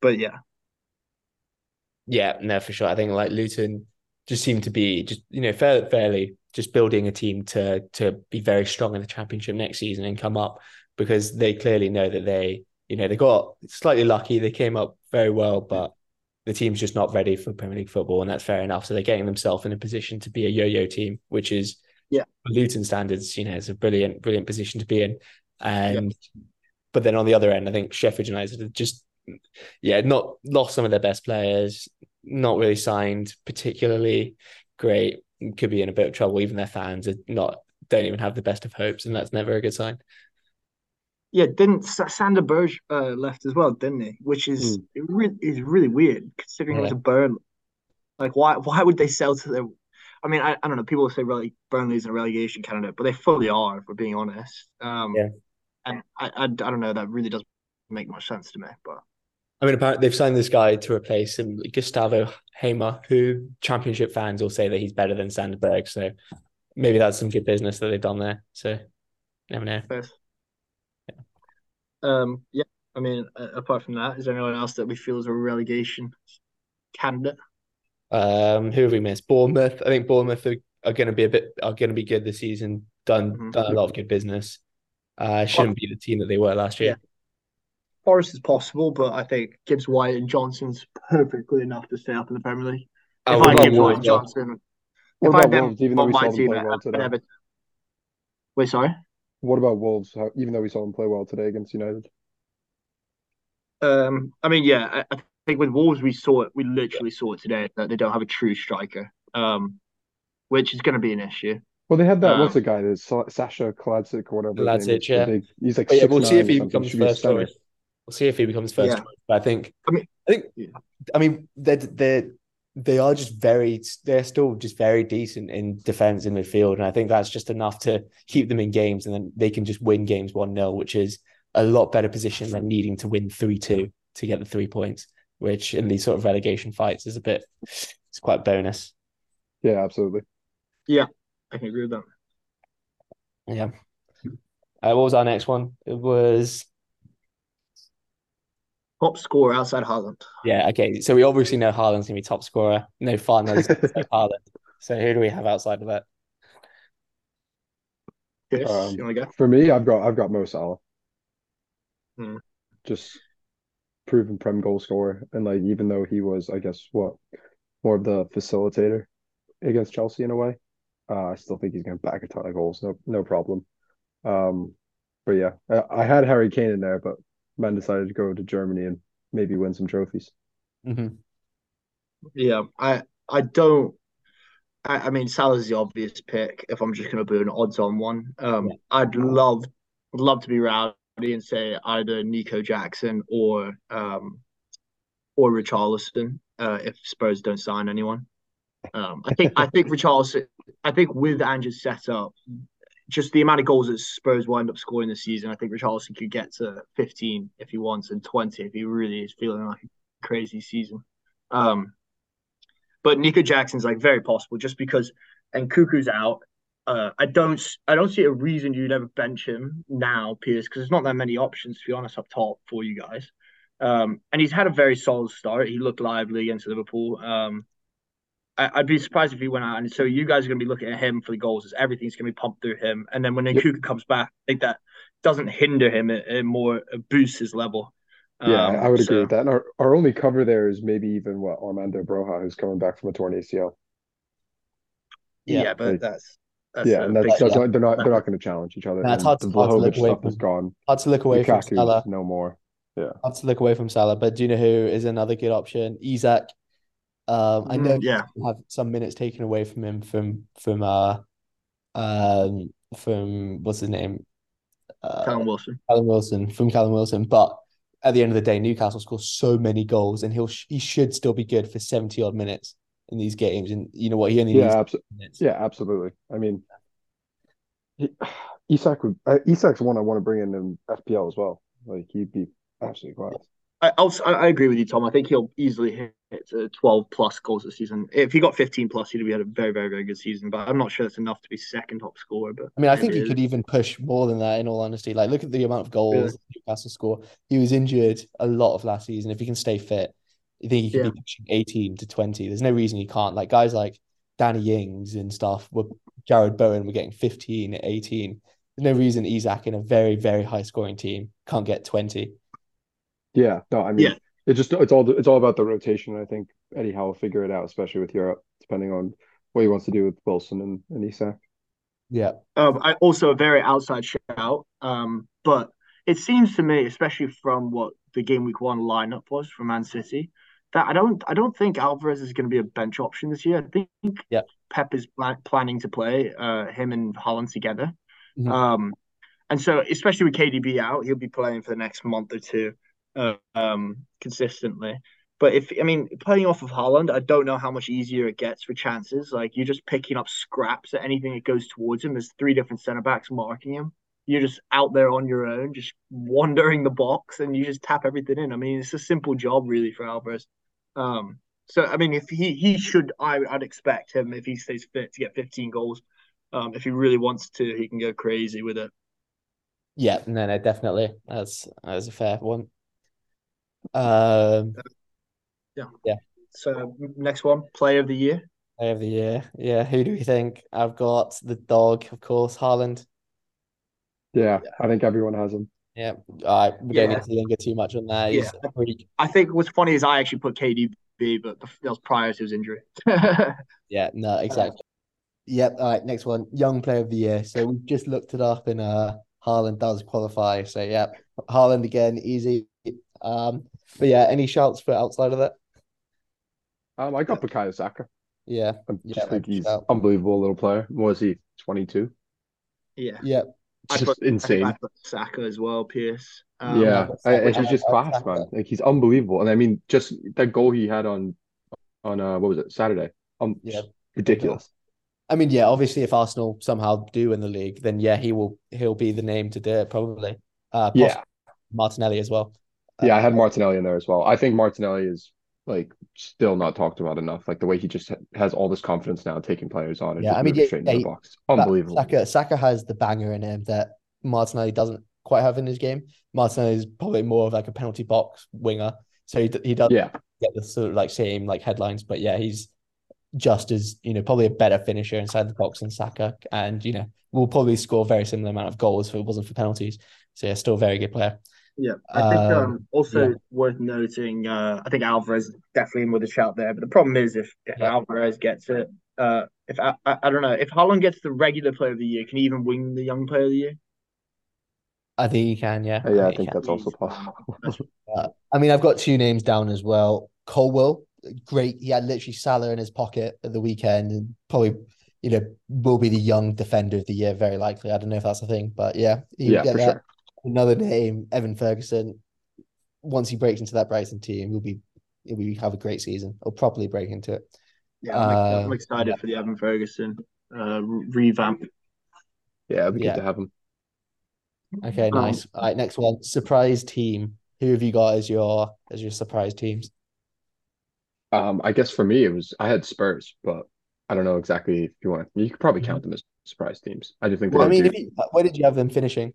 but yeah. Yeah, no, for sure. I think like Luton just seem to be just, you know, fairly, fairly just building a team to to be very strong in the championship next season and come up because they clearly know that they, you know, they got slightly lucky. They came up very well, but the team's just not ready for Premier League football, and that's fair enough. So they're getting themselves in a position to be a yo-yo team, which is yeah, Luton standards, you know, it's a brilliant, brilliant position to be in. And yeah. but then on the other end, I think Sheffield United have just yeah, not lost some of their best players, not really signed particularly great could be in a bit of trouble. Even their fans are not don't even have the best of hopes, and that's never a good sign. Yeah, didn't Sander Berge uh, left as well, didn't he? Which is mm. it really is really weird considering yeah. it was a burn. Like why why would they sell to their? I mean, I, I don't know. People say really Burnley's a relegation candidate, but they fully are, if we're being honest. Um, yeah. And I, I I don't know. That really doesn't make much sense to me. But I mean, apparently they've signed this guy to replace him, Gustavo Hamer, who Championship fans will say that he's better than Sander Berge. So maybe that's some good business that they've done there. So never know. Yes. Yeah. Um. Yeah. I mean, apart from that, is there anyone else that we feel is a relegation candidate? Um, who have we missed? Bournemouth. I think Bournemouth are, are going to be a bit are going to be good this season. Done mm-hmm. done a lot of good business. Uh, shouldn't be the team that they were last year. Yeah. Forest is possible, but I think Gibbs White and Johnson's perfectly enough to stay up in the Premier League. Oh, if I Gibbs White and Johnson, what if about I Wolves, even though we saw them play well today? Never... Wait, sorry. What about Wolves? Even though we saw them play well today against United. Um, I mean, yeah, I, I think with Wolves we saw it. We literally saw it today that they don't have a true striker, um, which is going to be an issue. Well, they had that. Um, what's the guy? There's Sasha Kalajdzic or whatever. Kalajdzic, yeah. Big, he's like. yeah, we'll see if he becomes first choice. We'll see if he becomes first. Yeah. But I think, I mean, I think, yeah. I mean, they're they're they are just very, they're still just very decent in defense in midfield, and I think that's just enough to keep them in games, and then they can just win games one 0 which is a lot better position than needing to win three two to get the three points, which in these sort of relegation fights is a bit, it's quite bonus. Yeah, absolutely. Yeah, I can agree with that. Yeah. Uh, what was our next one? It was Top scorer outside Haaland. Yeah, okay. So we obviously know Haaland's gonna be top scorer. No fun knows Haaland. So who do we have outside of that? Yes, um, you want to go? For me, I've got I've got Mo Salah. Hmm. Just proven prem goal scorer, and like even though he was, I guess, what more of the facilitator against Chelsea in a way, uh, I still think he's going to back a ton of goals. No, no problem. Um, but yeah, I, I had Harry Kane in there, but man decided to go to Germany and maybe win some trophies. Mm-hmm. Yeah, I I don't. I, I mean, Salah's the obvious pick. If I'm just going to do an odds-on one, um, yeah. I'd love love to be rowdy and say either Nico Jackson or um, or Richarlison uh, if Spurs don't sign anyone. Um, I think I think Richarlison. I think with Ange's setup, just the amount of goals that Spurs will end up scoring this season, I think Richarlison could get to 15 if he wants and 20 if he really is feeling like a crazy season. Um, but Nico Jackson's like very possible just because and Nkunku's out. Uh, I don't I don't see a reason you'd ever bench him now, Pierce, because there's not that many options to be honest up top for you guys. Um, and he's had a very solid start. He looked lively against Liverpool. Um, I, would be surprised if he went out. And so you guys are going to be looking at him for the goals. As everything's going to be pumped through him. And then when Nkunku yep. comes back, I think that doesn't hinder him. It, it more boosts his level. Yeah, um, I would agree with that. And our, our only cover there is maybe even what Armando Broja, who's coming back from a torn ACL. Yeah, yeah but like, that's, that's yeah, and that's, that's yeah. they're not they're not going to challenge each other. That's hard, to, hard to look away from. Is gone. Hard to look away Lukaku's from Salah. No more. Yeah, hard to look away from Salah. But do you know who is another good option? Isak um, I know mm, yeah. have some minutes taken away from him from from uh um from what's his name? Uh, Callum Wilson. Callum Wilson from Callum Wilson, but at the end of the day, Newcastle scores so many goals, and he'll he should still be good for seventy odd minutes in these games. And you know what? He only yeah, abso- yeah, absolutely. I mean, he, Isak would uh, Isak's one I want to bring in in FPL as well. Like he'd be absolutely class. I also, I agree with you, Tom. I think he'll easily hit uh, 12 plus goals this season. If he got 15 plus, he'd be had a very, very, very good season. But I'm not sure that's enough to be second top scorer. But I mean, I think he is. could even push more than that. In all honesty, like look at the amount of goals really? Newcastle score. He was injured a lot of last season. If he can stay fit, I think he could yeah. be pushing 18 to 20. There's no reason he can't. Like guys like Danny Ings and stuff. Were Jarrod Bowen were getting 15, 18. There's no reason Isak in a very, very high scoring team can't get 20. Yeah, no, I mean, yeah. it's just it's all it's all about the rotation. I think Eddie Howe will figure it out, especially with Europe, depending on what he wants to do with Wilson and, and Isak. Yeah. Um, I also a very outside shout. Um, but it seems to me, especially from what the game week one lineup was for Man City, that I don't I don't think Alvarez is going to be a bench option this year. I think yeah. Pep is planning to play uh, him and Haaland together. Mhm. Um, and so especially with KDB out, he'll be playing for the next month or two, uh, um, consistently. But if I mean playing off of Haaland, I don't know how much easier it gets for chances. Like you're just picking up scraps at anything that goes towards him. There's three different centre backs marking him. You're just out there on your own, just wandering the box, and you just tap everything in. I mean, it's a simple job really for Alvarez. Um, so I mean, if he he should, I I'd expect him if he stays fit to get 15 goals. Um, if he really wants to, he can go crazy with it. Yeah, no, no, definitely. That's that's a fair one. Um, Yeah. Yeah. So next one, player of the year. player of the year. Yeah, who do we think? I've got the dog, of course, Haaland. Yeah, I think everyone has him. Yeah, I we don't Yeah. need to linger too much on that. He's Yeah. a freak. I think what's funny is I actually put KDB, but that was prior to his injury. Yeah, no, exactly. Yep. All right, next one, young player of the year. So we've just looked it up, and uh, Haaland does qualify. So yeah, Haaland again, easy. Um, but yeah, any shouts for outside of that? Um, I got Bukayo Saka. Yeah, I Yeah, think he's out. unbelievable little player. What was he? 22? yeah. Yeah, I Just put, insane. I put Saka as well, Pierce. Um, yeah, that's I- he's just class, Saka. man. Like he's unbelievable. And I mean, just that goal he had on on uh what was it Saturday? Um, Yeah. ridiculous. I mean, yeah, obviously, if Arsenal somehow do win the league, then yeah, he will he'll be the name to do it probably. Uh, Yeah, Martinelli as well. yeah. I Uh, had Martinelli in there as well. I think Martinelli is like still not talked about enough. Like the way he just ha- has all this confidence now, taking players on and Yeah, just I mean, yeah, straight into he- the box. Unbelievable. Saka, Saka has the banger in him that Martinelli doesn't quite have in his game. Martinelli is probably more of like a penalty box winger, so he he does Yeah, get the sort of like same like headlines, but yeah, he's just as you know probably a better finisher inside the box than Saka, and you know will probably score a very similar amount of goals if it wasn't for penalties. So yeah, still a very good player. Yeah, I think Um, um, also yeah. worth noting. Uh, I think Alvarez definitely in with a shout there, but the problem is if, if Yeah. Alvarez gets it, uh, if I, I, I don't know if Haaland gets the regular player of the year, can he even win the young player of the year? I think he can. Yeah, yeah. I he think can. that's also possible. Uh, I mean, I've got two names down as well. Colwill, great. He had literally Salah in his pocket at the weekend, and probably, you know, will be the young defender of the year, very likely. I don't know if that's a thing, but yeah, Yeah, get for that. sure. Another name, Evan Ferguson. Once he breaks into that Brighton team, he'll be he'll be have a great season. Or properly break into it. Yeah, I'm, ex- I'm Uh, excited yeah. for the Evan Ferguson uh, revamp. Yeah, it'd be Yeah. good to have him. Okay, Um, nice. All right, next one. Surprise team. Who have you got as your as your surprise teams? Um, I guess for me it was I had Spurs, but I don't know exactly if you want. You could probably count them as surprise teams. I just think Well, I mean, gonna if do- you, where did you have them finishing?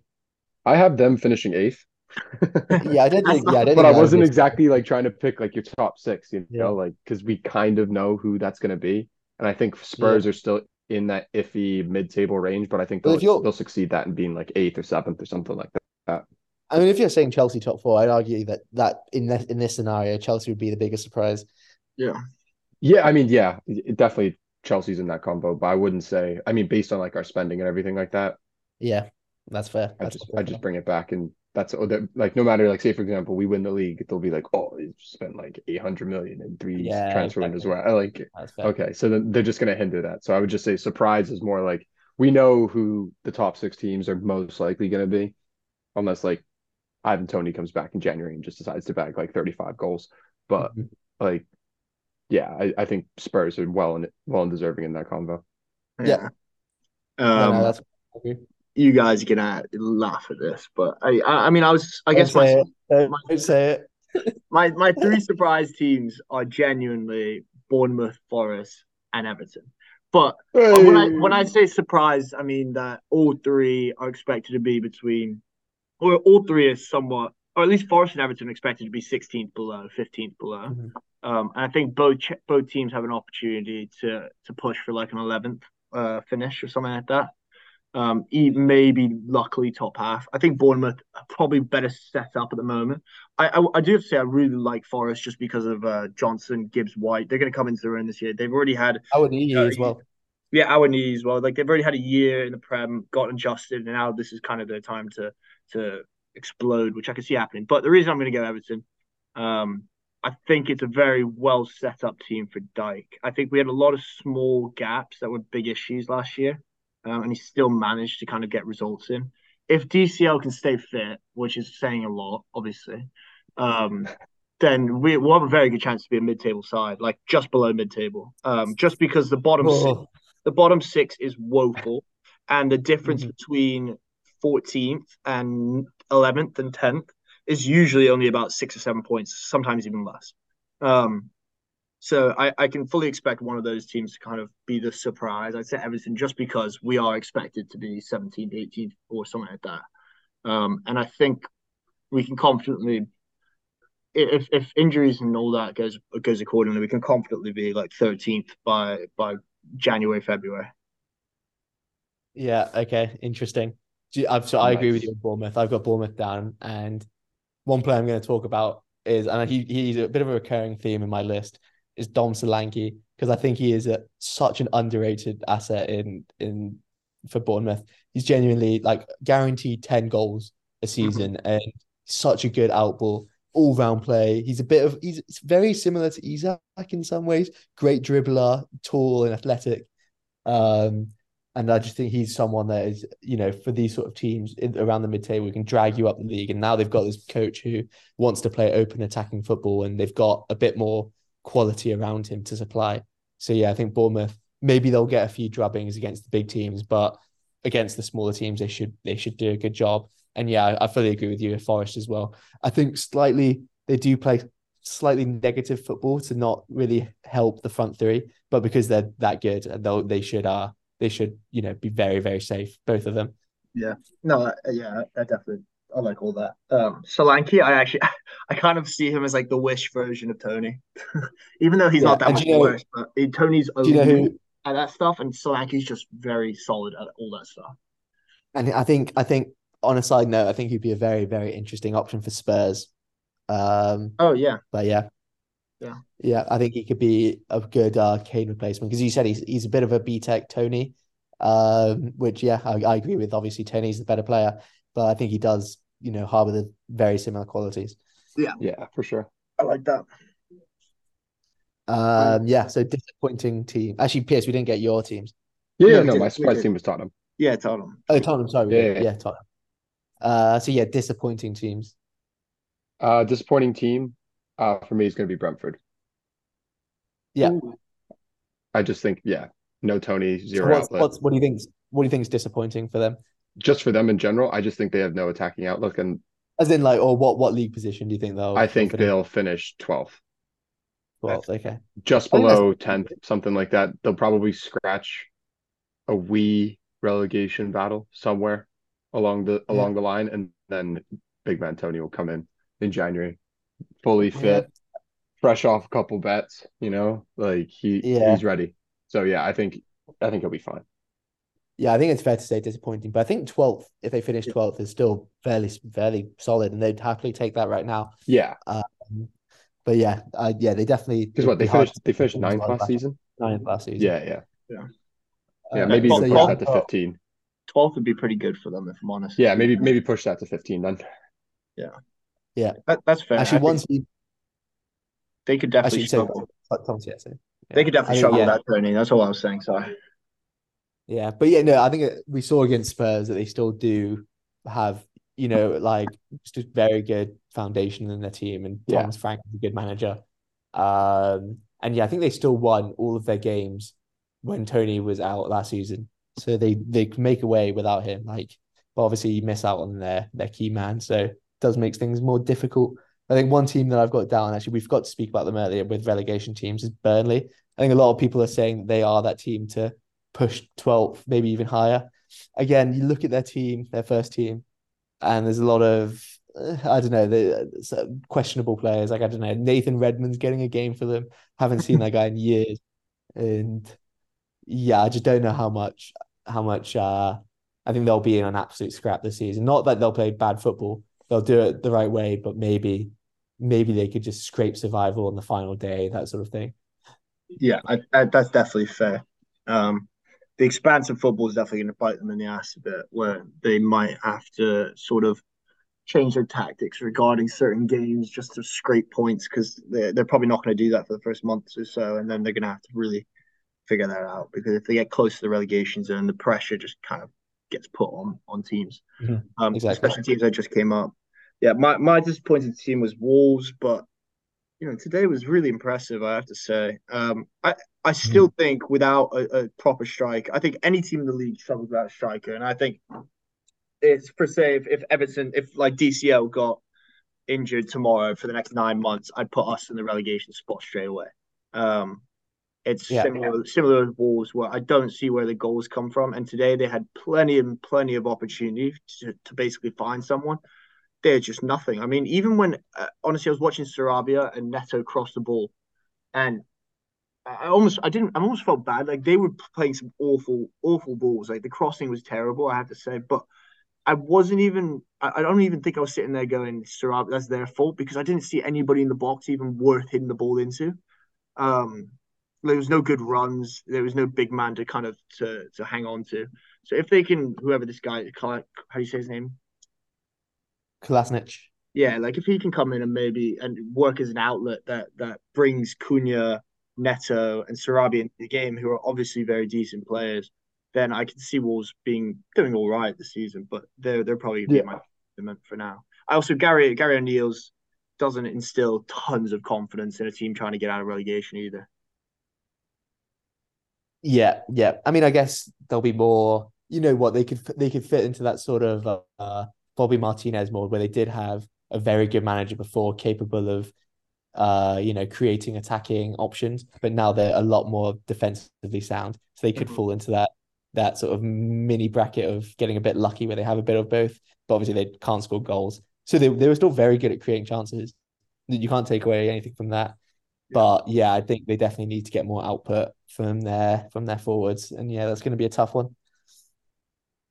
I have them finishing eighth. Yeah, I didn't. think. Yeah, I don't but I wasn't exactly like trying to pick like your top six, you Yeah. know, like because we kind of know who that's going to be, and I think Spurs are still in that iffy mid-table range, but I think they'll if they'll succeed that in being like eighth or seventh or something like that. I mean, if you're saying Chelsea top four, I'd argue that that in this in this scenario, Chelsea would be the biggest surprise. Yeah, Yeah, I mean, yeah, definitely Chelsea's in that combo, but I wouldn't say. I mean, based on like our spending and everything like that, Yeah, that's fair. I just fair. I just bring it back and. That's oh, that- like no matter like say for example we win the league they'll be like oh he spent like eight hundred million in three Yeah, transfer windows exactly. where I like That's fair. Okay, so then they're just going to hinder that. So I would just say surprise is more like we know who the top six teams are most likely going to be, unless like Ivan Toney comes back in January and just decides to bag like 35 goals. But Mhm. like, yeah, I, I think Spurs are well and well and deserving in that combo. Yeah. No, Um, no, that's I agree. You guys are gonna laugh at this, but I, I, I mean, I was, I guess my, it. Don't, don't say it. my, my three surprise teams are genuinely Bournemouth, Forest, and Everton. But Uh, when I when I say surprise, I mean that all three are expected to be between, or all three are somewhat, or at least Forest and Everton expected to be 16th below, 15th below. Mhm. Um, and I think both both teams have an opportunity to to push for like an 11th uh, finish or something like that. Um, maybe luckily top half. I think Bournemouth are probably better set up at the moment. I, I I do have to say I really like Forest just because of uh, Johnson, Gibbs, White. They're going to come into their own this year. They've already had need you Uh, as well. yeah, our knee as well. Like they've already had a year in the Prem, got adjusted, and now this is kind of their time to to explode, which I can see happening. But the reason I'm going to go Everton, um, I think it's a very well set up team for Dyche. I think we had a lot of small gaps that were big issues last year, um, and he still managed to kind of get results in. If DCL can stay fit, which is saying a lot, obviously, um, then we, will have a very good chance to be a mid-table side, like just below mid-table. Um, just because the bottom six, the bottom six is woeful, and the difference mm-hmm. between 14th and 11th and 10th is usually only about six or seven points, sometimes even less. Um, so I, I can fully expect one of those teams to kind of be the surprise. I'd say Everton just because we are expected to be 17th, 18th, or something like that. Um, and I think we can confidently, if if injuries and all that goes goes accordingly, we can confidently be like 13th by by January, February. Yeah. Okay. Interesting. I've, so nice. I agree with you on Bournemouth. I've got Bournemouth down, and one player I'm going to talk about is, and he he's a bit of a recurring theme in my list, is Dom Solanke because I think he is a, such an underrated asset in in for Bournemouth. He's genuinely like guaranteed ten goals a mm-hmm. season mm-hmm. and such a good outball, all round play. He's a bit of he's very similar to Isak in some ways. Great dribbler, tall and athletic. Um, and I just think he's someone that is, you know, for these sort of teams in, around the mid table, we can drag you up the league. And now they've got this coach who wants to play open attacking football, and they've got a bit more quality around him to supply. So yeah, I think Bournemouth maybe they'll get a few drubbings against the big teams, but against the smaller teams, they should they should do a good job. And yeah, I, fully agree with you with Forest as well. I think slightly they do play slightly negative football to not really help the front three, but because they're that good, they they should uh they should, you know, be very, very safe, both of them. Yeah. No, yeah, I definitely I like all that. Um Solanke, I actually I kind of see him as like the wish version of Toney, Even though he's yeah. not that much you know, worse, but Toney's over you know who, at that stuff and Solanke's just very solid at all that stuff. And I think I think on a side note, I think he'd be a very, very interesting option for Spurs. Um oh yeah. But yeah. Yeah. Yeah, I think he could be a good uh, Kane replacement because you said he's he's a bit of a B Tech Toney. um, which yeah, I, I, agree with. Obviously, Toney's the better player, but I think he does you know harbor the very similar qualities. Yeah, yeah, for sure. I like that. Um, yeah, so disappointing team. Actually, Pierce, we didn't get your teams. Yeah, no, no my surprise team was Tottenham. Yeah, Tottenham. Oh, Tottenham. Sorry, yeah, yeah, yeah, Tottenham. Uh, so yeah, disappointing teams. Uh, disappointing team. Uh, for me, is going to be Brentford. Yeah. I just think, yeah, no Toney, zero so what's, outlet. What's, what do you think? What do you think is disappointing for them? Just for them in general, I just think they have no attacking outlook. And as in, like, or what what league position do you think they'll? I think finish? they'll finish twelfth. Twelfth, okay. Just below tenth, something like that. They'll probably scratch a wee relegation battle somewhere along the along yeah. the line, and then Big Man Toney will come in in January, fully fit, fresh off a couple bets, you know, like he yeah. he's ready. So yeah, I think I think he'll be fine. Yeah, I think it's fair to say disappointing, but I think twelfth, if they finish twelfth, is still fairly fairly solid, and they'd happily take that right now. Yeah. Um, but yeah, uh, yeah, they definitely because what they finished they finished ninth last season. Ninth last season. Yeah, yeah, yeah. Yeah, uh, maybe even push that to fifteen. Twelfth would be pretty good for them, if I'm honest. Yeah, maybe maybe push that to fifteen then. Yeah. Yeah, that, that's fair. Actually, once you they could definitely struggle. Say, yeah, They could definitely struggle yeah. that Toney. That's all I was saying. Sorry. Yeah, but yeah, no, I think we saw against Spurs that they still do have, you know, like just a very good foundation in their team, and yeah. Thomas Frank is a good manager. Um, and yeah, I think they still won all of their games when Toney was out last season. So they they make away without him. Like, but obviously you miss out on their their key man, so it does make things more difficult I think one team that I've got down, actually, we forgot to speak about them earlier with relegation teams, is Burnley. I think a lot of people are saying they are that team to push 12th, maybe even higher. Again, you look at their team, their first team, and there's a lot of, uh, I don't know, the questionable players. Like, I don't know, Nathan Redmond's getting a game for them. Haven't seen that guy in years. And yeah, I just don't know how much, how much, uh, I think they'll be in an absolute scrap this season. Not that they'll play bad football, they'll do it the right way, but maybe maybe they could just scrape survival on the final day, that sort of thing. Yeah, I, I, that's definitely fair. Um, the expanse of football is definitely going to bite them in the ass a bit, where they might have to sort of change their tactics regarding certain games just to scrape points because they're, they're probably not going to do that for the first month or so. And then they're going to have to really figure that out because if they get close to the relegation zone, the pressure just kind of gets put on on teams, mm-hmm. um, exactly. especially teams that just came up. Yeah, my, my disappointed team was Wolves, but you know today was really impressive. I have to say. Um, I I still mm-hmm. think without a, a proper strike, I think any team in the league struggles without a striker, and I think it's per se if, if Everton, if like DCL got injured tomorrow for the next nine months, I'd put us in the relegation spot straight away. Um, it's yeah, similar yeah. similar with Wolves where I don't see where the goals come from. And today they had plenty and plenty of opportunity to, to basically find someone. They're just nothing. I mean, even when uh, honestly I was watching Sarabia and Neto cross the ball, and I almost I didn't I almost felt bad. Like they were playing some awful awful balls. Like the crossing was terrible. I have to say, but I wasn't even. I, I don't even think I was sitting there going, "Sarab, that's their fault," because I didn't see anybody in the box even worth hitting the ball into. Um, there was no good runs. There was no big man to kind of to to hang on to. So if they can, whoever this guy, how do you say his name? Kolasinac. Yeah, like if he can come in and maybe and work as an outlet that that brings Cunha, Neto, and Sarabi into the game, who are obviously very decent players, then I can see Wolves being doing all right this season. But they're they're probably yeah. my meant for now. I also Gary Gary O'Neill's doesn't instill tons of confidence in a team trying to get out of relegation either. Yeah, yeah. I mean, I guess there'll be more. You know what? They could they could fit into that sort of uh, Bobby Martinez mold where they did have a very good manager before, capable of, uh, you know, creating attacking options. But now they're a lot more defensively sound, so they could mm-hmm. fall into that that sort of mini bracket of getting a bit lucky where they have a bit of both. But obviously they can't score goals, so they they were still very good at creating chances. You can't take away anything from that. But yeah, I think they definitely need to get more output from their from their forwards, and yeah, that's going to be a tough one.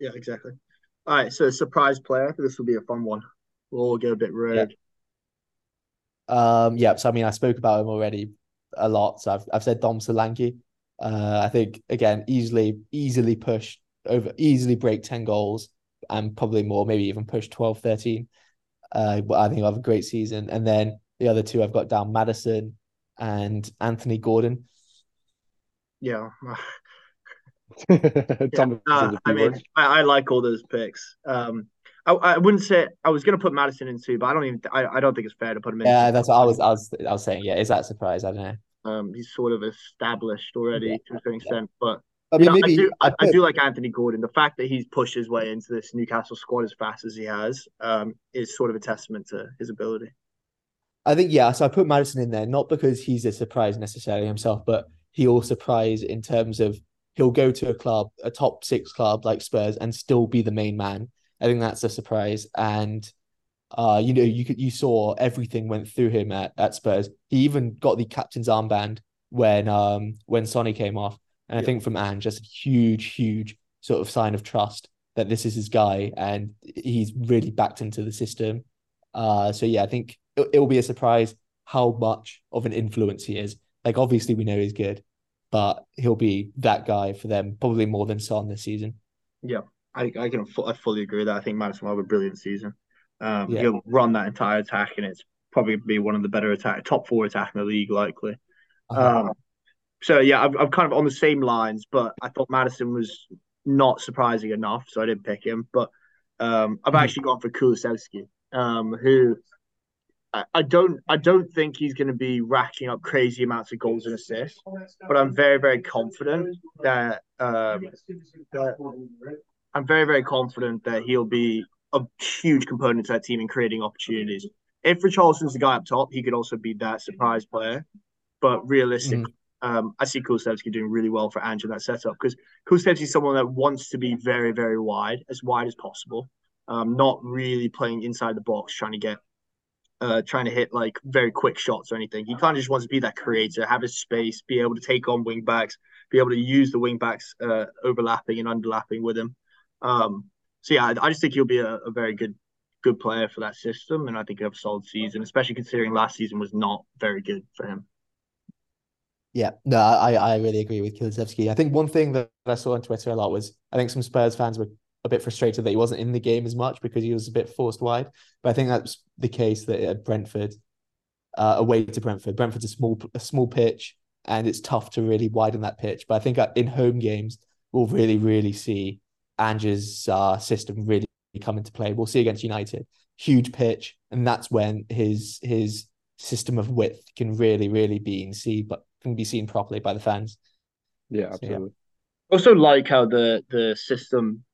Yeah, exactly. All right, so surprise player. This will be a fun one. We'll all get a bit rogue. Yeah. Um, yeah. So I mean, I spoke about him already a lot. So I've I've said Dom Solanke. Uh, I think again, easily easily push over, easily break ten goals, and probably more, maybe even push 12, 13. Uh, but I think I'll have a great season. And then the other two I've got down Maddison and Anthony Gordon. Yeah. yeah. Uh, I mean, I, I, like all those picks. Um, I, I wouldn't say I was going to put Maddison in too, but I don't even. I, I don't think it's fair to put him in. Yeah, that's what I was. I was. I was saying. Yeah, is that a surprise? I don't know. Um, he's sort of established already yeah, to a certain extent, but I mean, maybe I do, I, I, do like Anthony Gordon. The fact that he's pushed his way into this Newcastle squad as fast as he has um, is sort of a testament to his ability. I think yeah. So I put Maddison in there not because he's a surprise necessarily himself, but he'll surprise in terms of he'll go to a club, a top six club like Spurs, and still be the main man. I think that's a surprise. And uh, you know, you could you saw everything went through him at, at Spurs. He even got the captain's armband when um when Sonny came off. And yeah. I think from Ange, just a huge, huge sort of sign of trust that this is his guy and he's really backed into the system. Uh, so yeah, I think it, it will be a surprise how much of an influence he is. Like obviously we know he's good, but he'll be that guy for them probably more than Son this season. Yeah, I I can I fully agree with that. I think Maddison will have a brilliant season. Um, yeah. he'll run that entire attack, and it's probably be one of the better attack, top four attack in the league, likely. Uh-huh. Um, so yeah, I'm, I'm kind of on the same lines, but I thought Maddison was not surprising enough, so I didn't pick him. But um, I've mm-hmm. actually gone for Kulusevski, um, who I, don't I don't think he's going to be racking up crazy amounts of goals and assists, but I'm very very confident that, um, that I'm very very confident that he'll be a huge component to that team in creating opportunities. If Richarlison's the guy up top, he could also be that surprise player. But realistically, mm. um, I see Kulusevski doing really well for Ange in that setup because Kulusevski is someone that wants to be very very wide, as wide as possible. Um, not really playing inside the box, trying to get uh, trying to hit like very quick shots or anything. He kind of just wants to be that creator, have his space, be able to take on wing backs, be able to use the wing backs uh, overlapping and underlapping with him. Um, so yeah, I, I, just think he'll be a, a, very good good player for that system, and I think he'll have a solid season, especially considering last season was not very good for him. Yeah, no, I I really agree with Kulusevski. I think one thing that I saw on Twitter a lot was I think some Spurs fans were a bit frustrated that he wasn't in the game as much because he was a bit forced wide. But I think that's the case that at Brentford, uh, away to Brentford, Brentford's a small a small pitch and it's tough to really widen that pitch. But I think in home games we'll really really see Ange's uh, system really come into play. We'll see against United, huge pitch, and that's when his his system of width can really really be seen, but can be seen properly by the fans. Yeah, absolutely. So, yeah. Also, like how the the system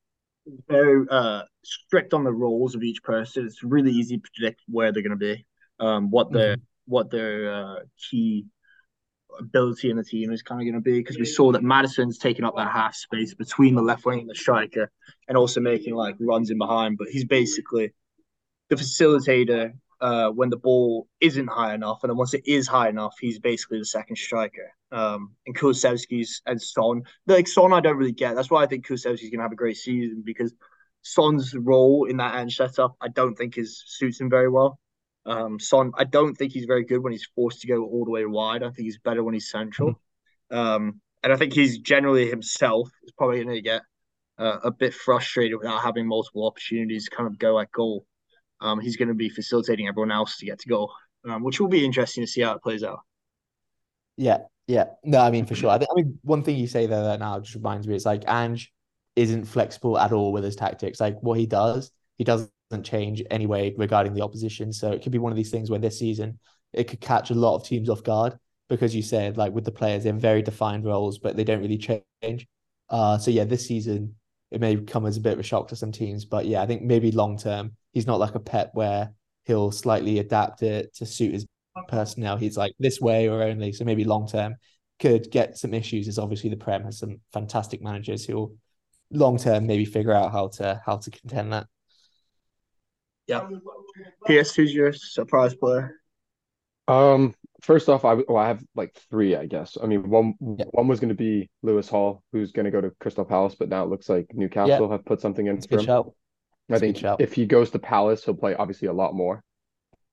very uh strict on the roles of each person. It's really easy to predict where they're going to be, um, what their mm-hmm. what their uh, key ability in the team is kind of going to be because we saw that Maddison's taking up that half space between the left wing and the striker, and also making like runs in behind. But he's basically the facilitator uh, when the ball isn't high enough, and then once it is high enough, he's basically the second striker. Um, and Kulusevski's and Son, like Son, I don't really get. That's why I think Kulusevski's gonna have a great season because Son's role in that end setup, I don't think is suits him very well. Um, Son, I don't think he's very good when he's forced to go all the way wide. I think he's better when he's central. Mm-hmm. Um, and I think he's generally himself is probably going to get uh, a bit frustrated without having multiple opportunities to kind of go at goal. Um, he's going to be facilitating everyone else to get to goal, um, which will be interesting to see how it plays out. Yeah, yeah. No, I mean for sure. I, I mean one thing you say there that now just reminds me. It's like Ange isn't flexible at all with his tactics. Like what he does, he doesn't change anyway regarding the opposition. So it could be one of these things where this season it could catch a lot of teams off guard because you said like with the players in very defined roles, but they don't really change. Uh, so yeah, this season it may come as a bit of a shock to some teams, but yeah, I think maybe long term he's not like a Pep where he'll slightly adapt it to suit his personnel. He's like this way or only. So maybe long term could get some issues. As obviously the Prem has some fantastic managers who'll long term maybe figure out how to how to contend that. Yeah. PS, who's your surprise player? Um, first off, I well, I have like three, I guess. I mean, one yeah. one was going to be Lewis Hall, who's going to go to Crystal Palace, but now it looks like Newcastle yeah. have put something in for him. Shout. I think if he goes to Palace, he'll play obviously a lot more.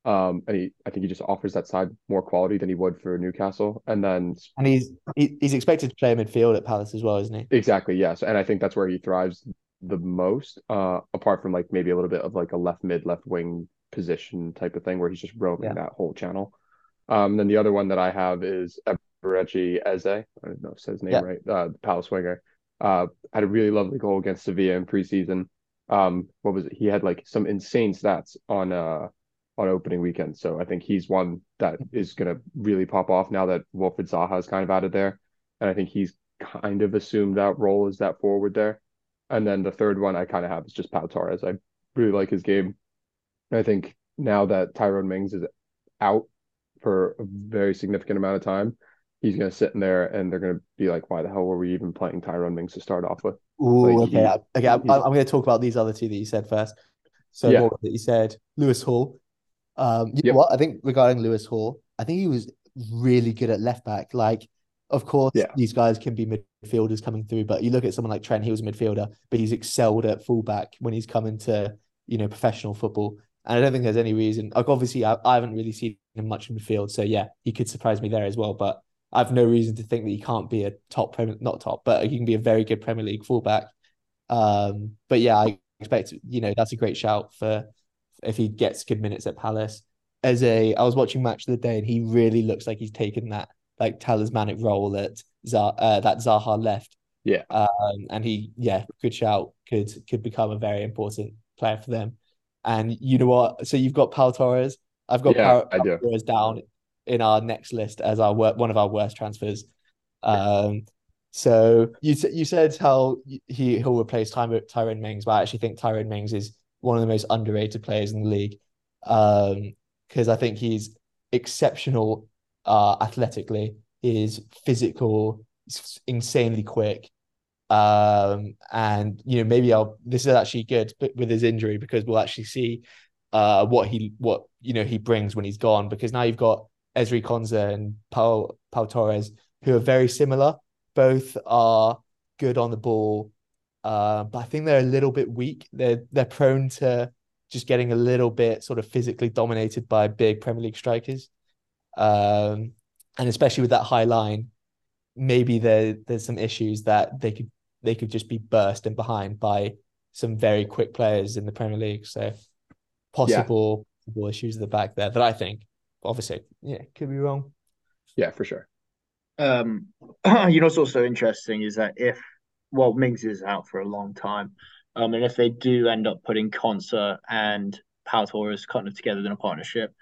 Um, and he, I think he just offers that side more quality than he would for Newcastle. And then, and he's he, he's expected to play midfield at Palace as well, isn't he? Exactly. Yes, and I think that's where he thrives the most. Uh, apart from like maybe a little bit of like a left mid, left wing position type of thing where he's just roaming yeah. that whole channel. Um, then the other one that I have is Eberechi Eze. I don't know if I his name yeah. right. Uh, the Palace winger. Uh, had a really lovely goal against Sevilla in preseason. Um, what was it? He had like some insane stats on uh on opening weekend. So I think he's one that is gonna really pop off now that Wilfried Zaha is kind of out of there. And I think he's kind of assumed that role as that forward there. And then the third one I kind of have is just Pau Torres. I really like his game. I think now that Tyrone Mings is out for a very significant amount of time, he's going to sit in there and they're going to be like, why the hell were we even playing Tyrone Mings to start off with? Ooh, like, okay. He, okay. I'm, I'm, going to talk about these other two that you said first. So, yeah. what you said, Lewis Hall. Um, you yep. know what? I think regarding Lewis Hall, I think he was really good at left back. Like, of course, yeah. these guys can be midfielders coming through, but you look at someone like Trent, he was a midfielder, but he's excelled at fullback when he's come into, you know, professional football. And I don't think there's any reason. Like, obviously, I, I haven't really seen him much in the field. So, yeah, he could surprise me there as well. But I've no reason to think that he can't be a top Premier, not top, but he can be a very good Premier League fullback. Um, but yeah, I expect you know that's a great shout for if he gets good minutes at Palace. As a, I was watching match of the day, and he really looks like he's taken that like talismanic role that Zah, uh, that Zaha left. Yeah. Um, and he, yeah, good shout. Could could become a very important player for them. And you know what? So you've got Pau Torres. I've got yeah, Pau, Pau Torres down in our next list as our one of our worst transfers. Um, so you you said how he he'll replace Ty- Tyrone Mings, but I actually think Tyrone Mings is one of the most underrated players in the league. Um, because I think he's exceptional uh athletically, is physical, insanely quick. Um, and you know, maybe I'll this is actually good with his injury because we'll actually see uh what he what you know he brings when he's gone because now you've got Ezri Konsa and Paul, Pau Torres, who are very similar. Both are good on the ball, uh, but I think they're a little bit weak. They're they're prone to just getting a little bit sort of physically dominated by big Premier League strikers, um, and especially with that high line, maybe there there's some issues that they could they could just be burst in behind by some very quick players in the Premier League. So possible, yeah. possible issues at the back there that I think, obviously, yeah, could be wrong. Yeah, for sure. Um, you know what's also interesting is that if well Mings is out for a long time, um, and if they do end up putting Konsa and Pau Torres kind of together in a partnership,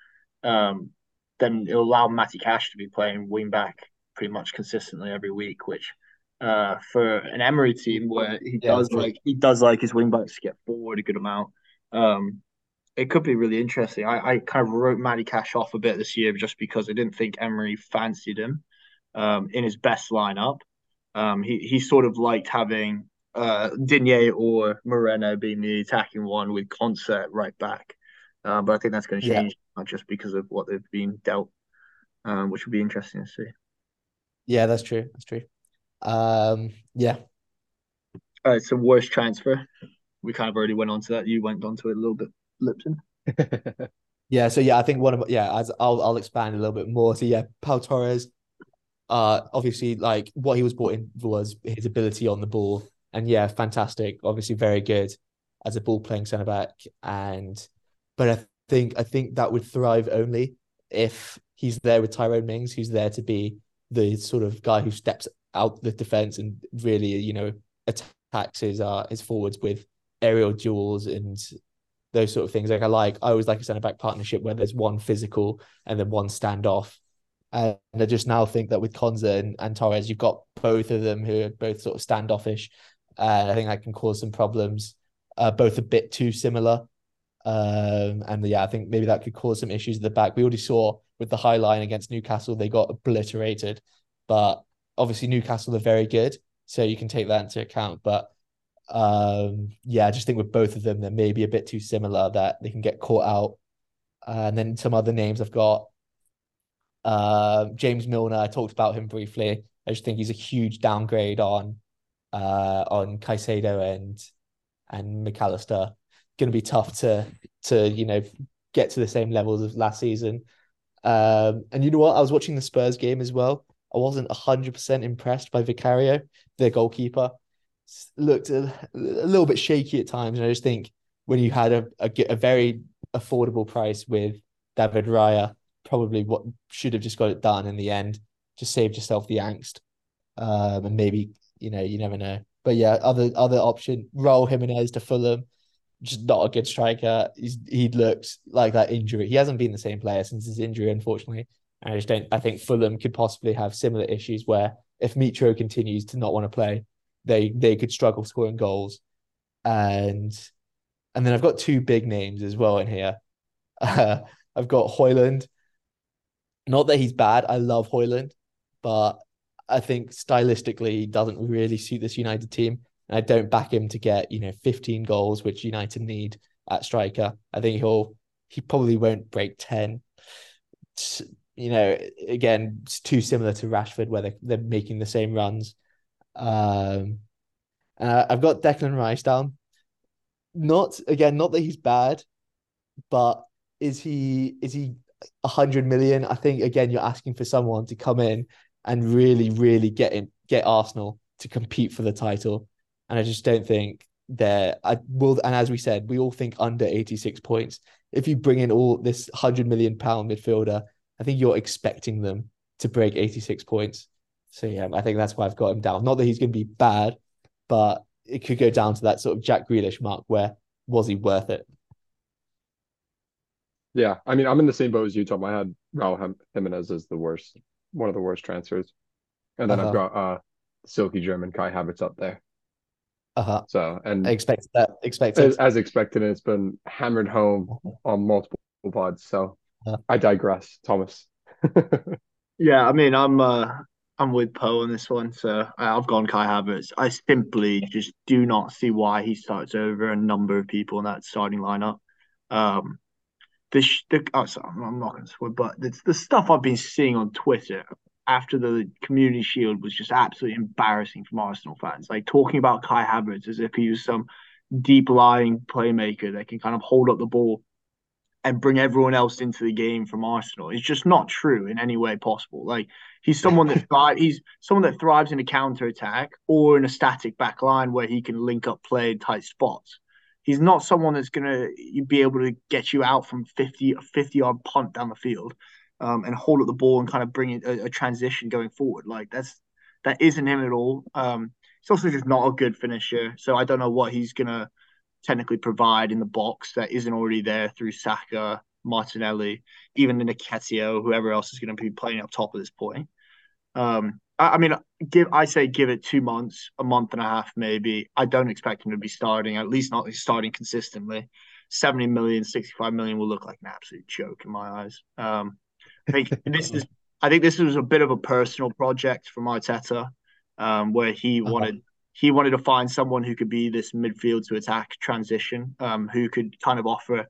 um, then it'll allow Matty Cash to be playing wing back pretty much consistently every week, which uh, for an Emery team where he yeah, does like he does like his wing backs to get forward a good amount. Um, it could be really interesting. I, I kind of wrote Matty Cash off a bit this year just because I didn't think Emery fancied him um, in his best lineup. Um, he he sort of liked having uh, Digne or Moreno being the attacking one with Konsa right back. Uh, but I think that's going to change yeah. just because of what they've been dealt, um, which would be interesting to see. Yeah, that's true. That's true. Um, yeah. All right. So worst transfer. We kind of already went on to that. You went on to it a little bit, Lipton. yeah. So yeah, I think one of yeah, I'll I'll expand a little bit more. So yeah, Pau Torres. Uh, obviously, like what he was brought in was his ability on the ball, and yeah, fantastic. Obviously, very good as a ball playing centre back, and but I think I think that would thrive only if he's there with Tyrone Mings, who's there to be the sort of guy who steps out the defense and really, you know, attacks his uh his forwards with aerial duels and those sort of things. Like I like, I always like a centre back partnership where there's one physical and then one standoff. And I just now think that with Konsa and, and Torres, you've got both of them who are both sort of standoffish. And I think that can cause some problems. Uh, both a bit too similar. Um, and yeah, I think maybe that could cause some issues at the back. We already saw with the high line against Newcastle, they got obliterated. But obviously, Newcastle are very good, so you can take that into account. But um, yeah, I just think with both of them, they're maybe a bit too similar that they can get caught out. Uh, and then some other names I've got uh, James Milner. I talked about him briefly. I just think he's a huge downgrade on uh, on Caicedo and and Mac Allister. Going to be tough to to you know get to the same levels of last season. Um, and you know what? I was watching the Spurs game as well. I wasn't 100% impressed by Vicario, their goalkeeper. Looked a, a, little bit shaky at times. And I just think when you had a, a, a very affordable price with David Raya, probably what should have just got it done in the end, just saved yourself the angst. Um, and maybe, you know, you never know. But yeah, other other option, Raul Jimenez to Fulham just not a good striker. He's, he looks like that injury. He hasn't been the same player since his injury, unfortunately. And I just don't. I think Fulham could possibly have similar issues where if Mitro continues to not want to play, they they could struggle scoring goals. And and then I've got two big names as well in here. Uh, I've got Højlund. Not that he's bad. I love Højlund, but I think stylistically he doesn't really suit this United team. And I don't back him to get, you know, 15 goals, which United need at striker. I think he'll he probably won't break 10. You know, again, it's too similar to Rashford where they're, they're making the same runs. Um, uh, I've got Declan Rice down. Not again, not that he's bad, but is he is he a hundred million? I think again, you're asking for someone to come in and really, really get in, get Arsenal to compete for the title and I just don't think they're I will and as we said, we all think under 86 points. If you bring in all this hundred million pound midfielder, I think you're expecting them to break 86 points. So yeah, I think that's why I've got him down. Not that he's gonna be bad, but it could go down to that sort of Jack Grealish mark where was he worth it? Yeah, I mean, I'm in the same boat as you, Tom. I had Raul Jimenez as the worst, one of the worst transfers, and then uh-huh. I've got uh silky German Kai Havertz up there. Uh-huh. So and I expect that expected as, as, expected, and it's been hammered home uh-huh. on multiple pods. So uh-huh. I digress, Thomas. yeah, I mean, I'm uh, I'm with Poe on this one. So I've gone Kai Havertz. I simply just do not see why he starts over a number of people in that starting lineup. Um, the, the oh, sorry, I'm not going to swear, but the, the stuff I've been seeing on Twitter after the Community Shield was just absolutely embarrassing from Arsenal fans. Like talking about Kai Havertz as if he was some deep lying playmaker that can kind of hold up the ball and bring everyone else into the game from Arsenal. It's just not true in any way possible. Like he's someone that thrives, he's someone that thrives in a counter attack or in a static back line where he can link up play in tight spots. he's not someone that's going to be able to get you out from 50 50 yard punt down the field um, and hold up the ball and kind of bring a, a, transition going forward. Like that's that isn't him at all. Um, he's also just not a good finisher. So I don't know what he's going to technically provide in the box that isn't already there through Saka, Martinelli, even the Nketiah, whoever else is going to be playing up top at this point. Um, I, I, mean, give I say give it two months, a month and a half, maybe. I don't expect him to be starting, at least not starting consistently. 70 million, 65 million will look like an absolute joke in my eyes. Um, I think this is I think this was a bit of a personal project for Arteta, um, where he uh-huh. He wanted to find someone who could be this midfield to attack transition, um, who could kind of offer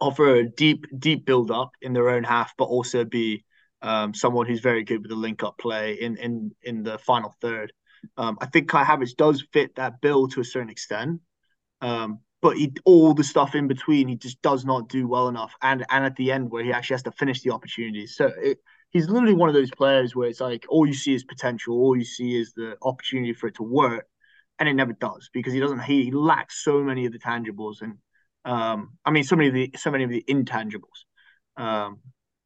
offer a deep deep build up in their own half, but also be um, someone who's very good with the link up play in in in the final third. Um, I think Kai Havertz does fit that bill to a certain extent, um, but he, all the stuff in between he just does not do well enough. And and at the end where he actually has to finish the opportunities, so it, he's literally one of those players where it's like all you see is potential, all you see is the opportunity for it to work, and it never does because he doesn't. He, lacks so many of the tangibles, and um, I mean so many of the so many of the intangibles. Um,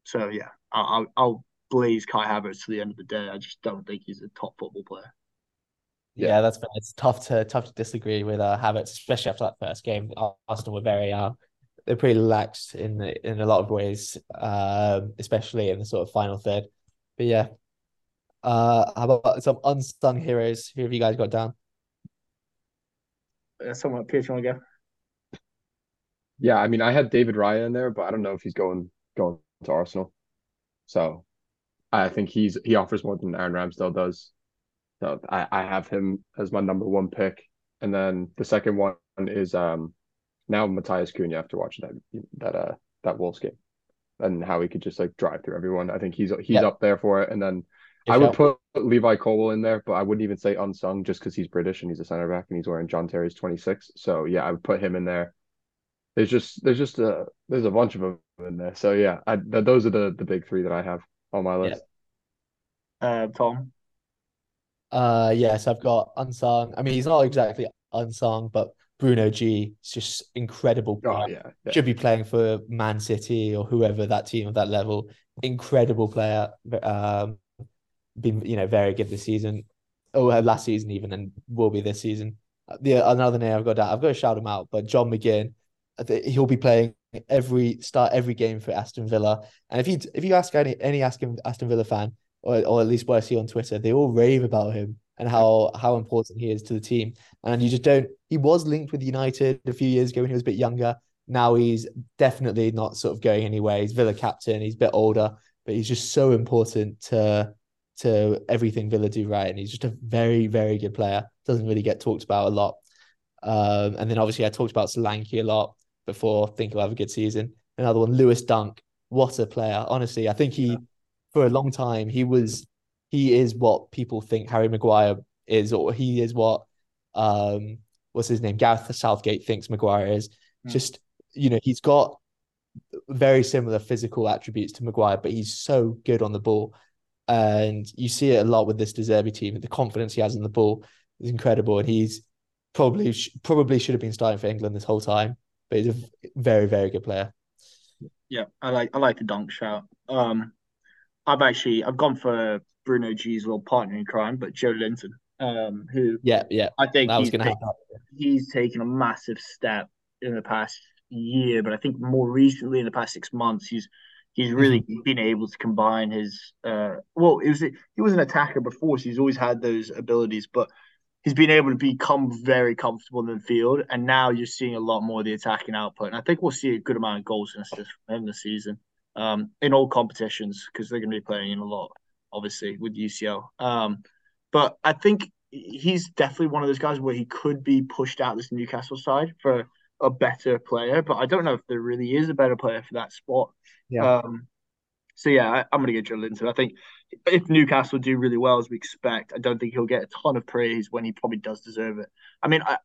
so yeah, I'll, I'll blaze Kai Havertz to the end of the day. I just don't think he's a top football player. Yeah, yeah that's it's tough to tough to disagree with uh, Havertz, especially after that first game. Arsenal were very uh, they're pretty lax in in a lot of ways, um, especially in the sort of final third. But yeah, uh, how about some unsung heroes? Who have you guys got down? Uh, someone, Pierce, you want to go? Yeah, I mean, I had David Raya in there, but I don't know if he's going going to Arsenal. So I think he's he offers more than Aaron Ramsdale does. So I, I have him as my number one pick. And then the second one is um now Matheus Cunha after watching that that uh that Wolves game and how he could just like drive through everyone. I think he's he's yep. up there for it. And then I would put Levi Colwill in there, but I wouldn't even say unsung just because he's British and he's a center back and he's wearing John Terry's 26. So yeah, I would put him in there. There's just there's just a there's a bunch of them in there. So yeah, I, th- those are the the big three that I have on my list. Yeah. Uh, Tom. Uh, yes, I've got unsung. I mean, he's not exactly unsung, but Bruno G is just incredible. Oh, yeah, yeah, Should be playing for Man City or whoever that team of that level. Incredible player. Um, been you know very good this season. Oh, last season even, and will be this season. The another name I've got down. I've got to shout him out, but John McGinn. He'll be playing every start every game for Aston Villa. And if you if you ask any any Aston Aston Villa fan, or or at least what I see on Twitter, they all rave about him and how how important he is to the team. And you just don't. He was linked with United a few years ago when he was a bit younger. Now he's definitely not sort of going anywhere. He's Villa captain. He's a bit older, but he's just so important to to everything Villa do right. And he's just a very very good player. Doesn't really get talked about a lot. Um, and then obviously I talked about Solanke a lot before. Think he'll have a good season. Another one, Lewis Dunk. What a player! Honestly, I think he, yeah. for a long time, he was, he is what people think Harry Maguire is, or he is what, um, what's his name? Gareth Southgate thinks Maguire is. Mm. Just you know, he's got very similar physical attributes to Maguire, but he's so good on the ball. And you see it a lot with this De Zerbi team. The confidence he has in the ball is incredible, and he's probably probably should have been starting for England this whole time but he's a very, very good player. Yeah, I like I like the dunk shout. Um, I've actually I've gone for Bruno G's little partner in crime, but Joelinton, um, who yeah, yeah, I think he's, taken, he's taken a massive step in the past year, but I think more recently in the past six months, he's he's really mm-hmm. been able to combine his uh well, it was he was an attacker before, so he's always had those abilities, but he's been able to become very comfortable in the field, and now you're seeing a lot more of the attacking output. And I think we'll see a good amount of goals and assists from him this season um, in all competitions because they're going to be playing in a lot, obviously, with UCL. Um, but I think he's definitely one of those guys where he could be pushed out this Newcastle side for a better player, but I don't know if there really is a better player for that spot. Yeah. Um, so yeah, I, am going to get Joelinton. I think if Newcastle do really well as we expect, I don't think he'll get a ton of praise when he probably does deserve it. I mean, I,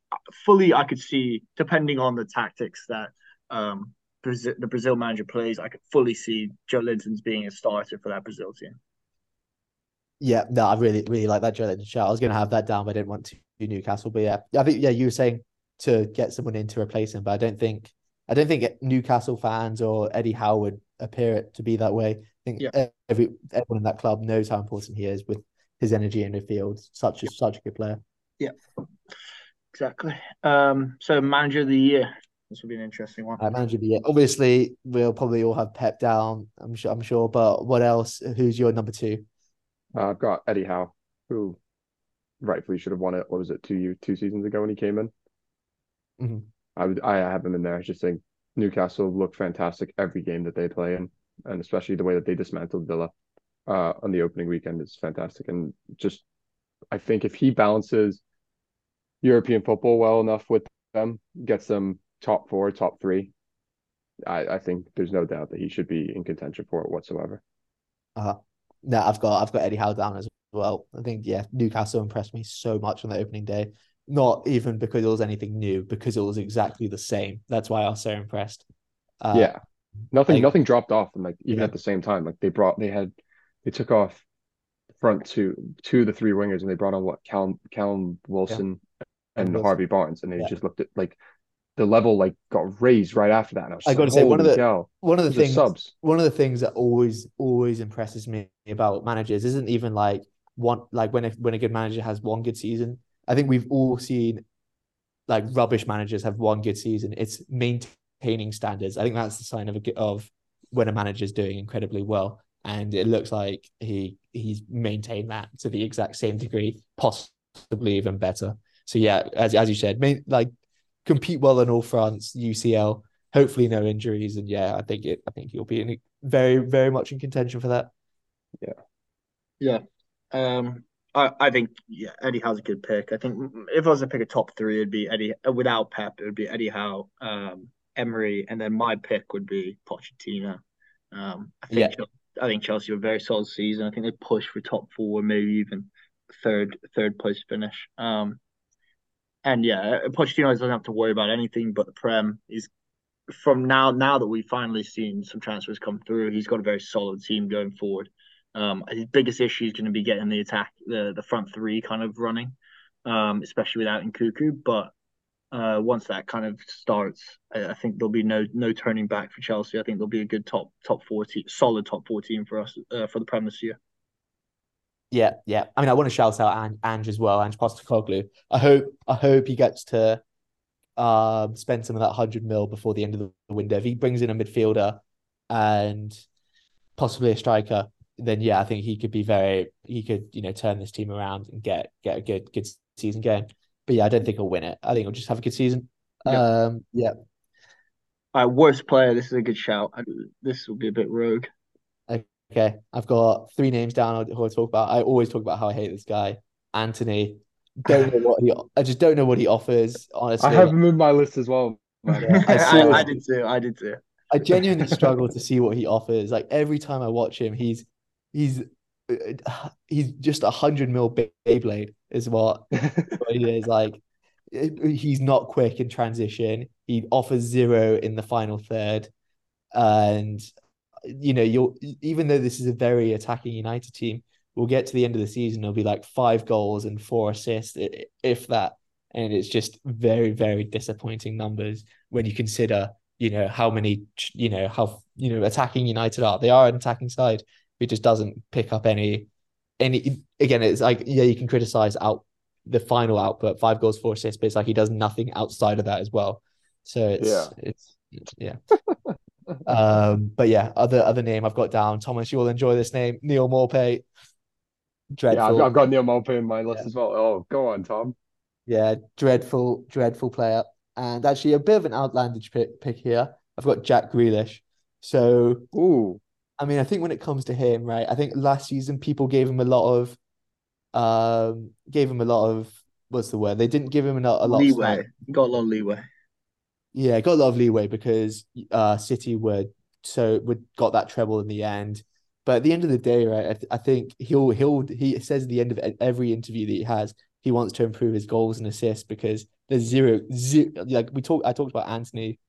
fully I could see, depending on the tactics that um, Brazil, the Brazil manager plays, I could fully see Joelinton's being a starter for that Brazil team. Yeah, no, I really, really like that Joelinton shot. I was going to have that down, but I didn't want to do Newcastle. But yeah, I think, yeah, you were saying to get someone in to replace him. But I don't think I don't think Newcastle fans or Eddie Howe would appear it to be that way. I think Yeah. every everyone in that club knows how important he is with his energy in the field. Such a such a good player. Yeah, exactly. Um, so manager of the year. This will be an interesting one. Uh, manager of the year. Obviously, we'll probably all have Pep down. I'm sure. I'm sure. But what else? Who's your number two? Uh, I've got Eddie Howe, who rightfully should have won it. What was it, two years, two seasons ago when he came in? Mhm. I would, I have him in there. I just think Newcastle look fantastic every game that they play in, and especially the way that they dismantled Villa uh, on the opening weekend is fantastic. And just, I think if he balances European football well enough with them, gets them top four, top three, I, I think there's no doubt that he should be in contention for it whatsoever. Uh, no, I've got I've got Eddie Howe down as well. I think yeah, Newcastle impressed me so much on the opening day. Not even because it was anything new, because it was exactly the same. That's why I was so impressed. Uh, yeah, nothing, like- nothing dropped off, and like even Yeah. at the same time, like they brought, they had, they took off front two, two of the three wingers, and they brought on what Callum, Callum Wilson and Wilson. Harvey Barnes, and they Yeah. just looked at like the level like got raised right after that. And I was I gotta like, say, one of the- cow, One of the things subs. one of the things that always always impresses me about managers isn't even like one like when a when a good manager has one good season. I think we've all seen like rubbish managers have one good season. It's maintaining standards. I think that's the sign of a of when a manager's doing incredibly well. And it looks like he he's maintained that to the exact same degree, possibly even better. So yeah, as as you said, main, like compete well in all fronts. UCL, hopefully no injuries, and yeah, I think it. I think he'll be in very very much in contention for that. Yeah. Yeah. Um, I, I think yeah, Eddie Howe's a good pick. I think if I was to pick a top three, it'd be Eddie without Pep, it would be Eddie Howe, um, Emery, and then my pick would be Pochettino. Um, I think Yeah. I think Chelsea a very solid season. I think they push for top four, maybe even third third place finish. Um, and yeah, Pochettino doesn't have to worry about anything but the Prem. He's from now now that we've finally seen some transfers come through, he's got a very solid team going forward. Um, his biggest issue is going to be getting the attack, the the front three kind of running, um, especially without Nkunku. But uh, once that kind of starts, I, I think there'll be no no turning back for Chelsea. I think there'll be a good top top four team, solid top four team for us uh, for the Prem this year. Yeah, yeah. I mean, I want to shout out Ange, Ange as well, Ange Postecoglou. I hope I hope he gets to um spend some of that hundred mil before the end of the window. If he brings in a midfielder and possibly a striker, then yeah, I think he could be very he could, you know, turn this team around and get get a good good season going. But yeah, I don't think he'll win it. I think he'll just have a good season. Yeah. Um yeah. Uh, worst player. This is a good shout. I, this will be a bit rogue. Okay. I've got three names down who I talk about. I always talk about how I hate this guy. Antony. Don't know what he I just don't know what he offers, honestly. I have him in my list as well. Yeah, I I, I, did too. I did too. I genuinely struggle to see what he offers. Like every time I watch him, he's he's uh, he's just a hundred mil Bey- Beyblade is what, what he is. Like he's not quick in transition. He offers zero in the final third, and you know you'll even though this is a very attacking United team, we'll get to the end of the season. It'll be like five goals and four assists, if that, and it's just very very disappointing numbers when you consider you know how many you know how you know attacking United are. They are an attacking side. It just doesn't pick up any any again. It's like yeah, you can criticize out the final output, five goals, four assists, but it's like he does nothing outside of that as well. So it's Yeah. it's yeah. um, but yeah, other other name I've got down. Thomas, you'll enjoy this name. Neal Maupay. Dreadful. Yeah, I've, I've got Neal Maupay in my list Yeah. as well. Oh, go on, Tom. Yeah, dreadful, dreadful player. And actually, a bit of an outlandish pick, pick here. I've got Jack Grealish. So, Ooh, I mean, I think when it comes to him, right, I think last season people gave him a lot of, um, gave him a lot of, what's the word? They didn't give him a, lot- a lot of leeway. slack. You got a lot of leeway. Yeah, got a lot of leeway because uh City would so would got that treble in the end. But at the end of the day, right, I, th- I think he'll he'll he says at the end of every interview that he has, he wants to improve his goals and assists because there's zero, zero like we talked I talked about Antony,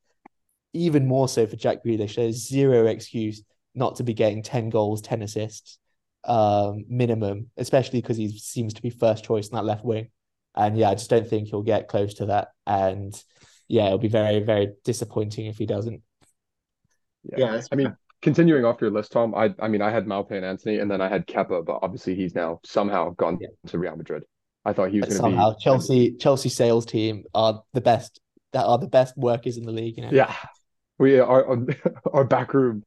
even more so for Jack Grealish. There's zero excuse not to be getting 10 goals, 10 assists, um, minimum, especially because he seems to be first choice in that left wing. And yeah, I just don't think he'll get close to that. And yeah, it'll be very, very disappointing if he doesn't. Yeah, that's I mean, continuing off your list, Tom, I I mean, I had Maupay and Antony, and then I had Kepa, but obviously he's now somehow gone Yeah. to Real Madrid. I thought he was going to somehow be Chelsea Chelsea sales team are the best that are the best workers in the league, you know. Yeah, we our our, our back room,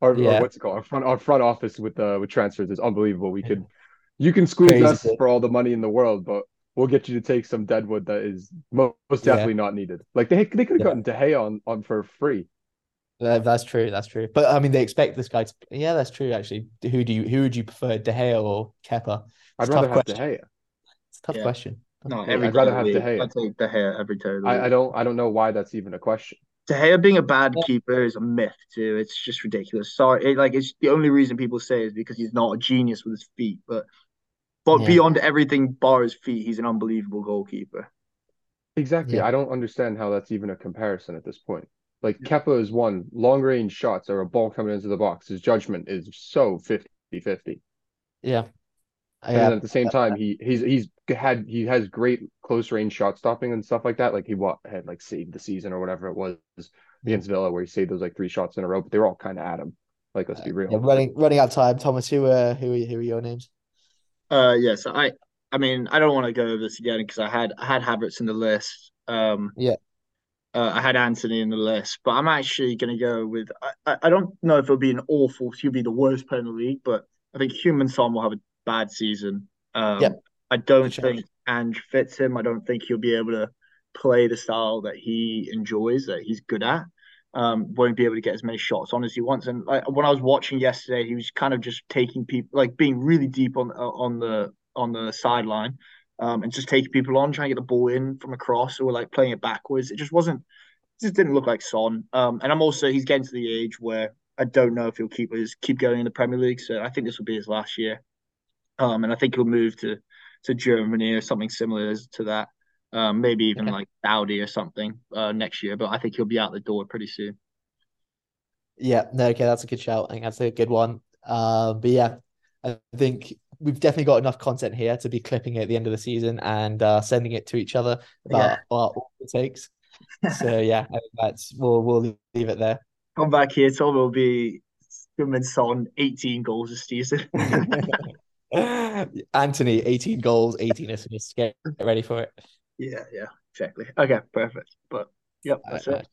our, our- what's it called? Our front our front office with uh, with transfers is unbelievable. We could you can squeeze Crazy us good. for all the money in the world, but we'll get you to take some deadwood that is mo- most Yeah. definitely not needed. Like they they could have Yeah. gotten De Gea on on for free. That- that's true. That's true. But I mean, they expect this guy to. Yeah, that's true. Actually, who do you who would you prefer, De Gea or Kepa? I'd It's rather tough have De question. Gea. It's a tough Yeah. question. no, I'd rather have De. Gea. I'd take De Gea every day. of the I, I don't I don't know why that's even a question. De Gea being a bad Yeah. keeper is a myth too. It's just ridiculous. Sorry, it, like it's the only reason people say is because he's not a genius with his feet, but but Yeah. beyond everything bar his feet, he's an unbelievable goalkeeper. Exactly. Yeah. I don't understand how that's even a comparison at this point. Like Kepa is one long range shots or a ball coming into the box. His judgment is so 50-50. Yeah. And Yeah. then at the same time, he he's he's had he has great close range shot stopping and stuff like that. Like he what had like saved the season or whatever it was against Villa where he saved those like three shots in a row, but they were all kind of at him. Like let's be real. Yeah, running running out of time. Thomas, who uh who are, who are your names? Uh, yes, I I mean I don't want to go over this again because I had I had Havertz in the list. Um, Yeah. Uh, I had Antony in the list, but I'm actually going to go with. I, I- don't know if it'll be an awful. He'll be the worst player in the league, but I think Heung-min Son will have a bad season. Um, Yep. I don't think Ange fits him. I don't think he'll be able to play the style that he enjoys, that he's good at. Um, won't be able to get as many shots on as he wants. And like when I was watching yesterday, he was kind of just taking people, like being really deep on uh, on the on the sideline, um, and just taking people on, trying to get the ball in from across, or like playing it backwards. It just wasn't. It just didn't look like Son. Um, and I'm also he's getting to the age where I don't know if he'll keep his keep going in the Premier League. So I think this will be his last year. Um, and I think he'll move to to Germany or something similar to that. Um, maybe even Okay. like Saudi or something uh, next year. But I think he'll be out the door pretty soon. Yeah, no, okay, that's a good shout. I think that's a good one. Um, but yeah, I think we've definitely got enough content here to be clipping it at the end of the season and uh, sending it to each other about what it takes. So yeah, I think that's we'll we'll leave it there. Come back here, Tom. Will be Heung-min Son, 18 goals this season. Antony, 18 goals, 18 assists. Get ready for it. Yeah, yeah, exactly. Okay, perfect. But yep, that's it.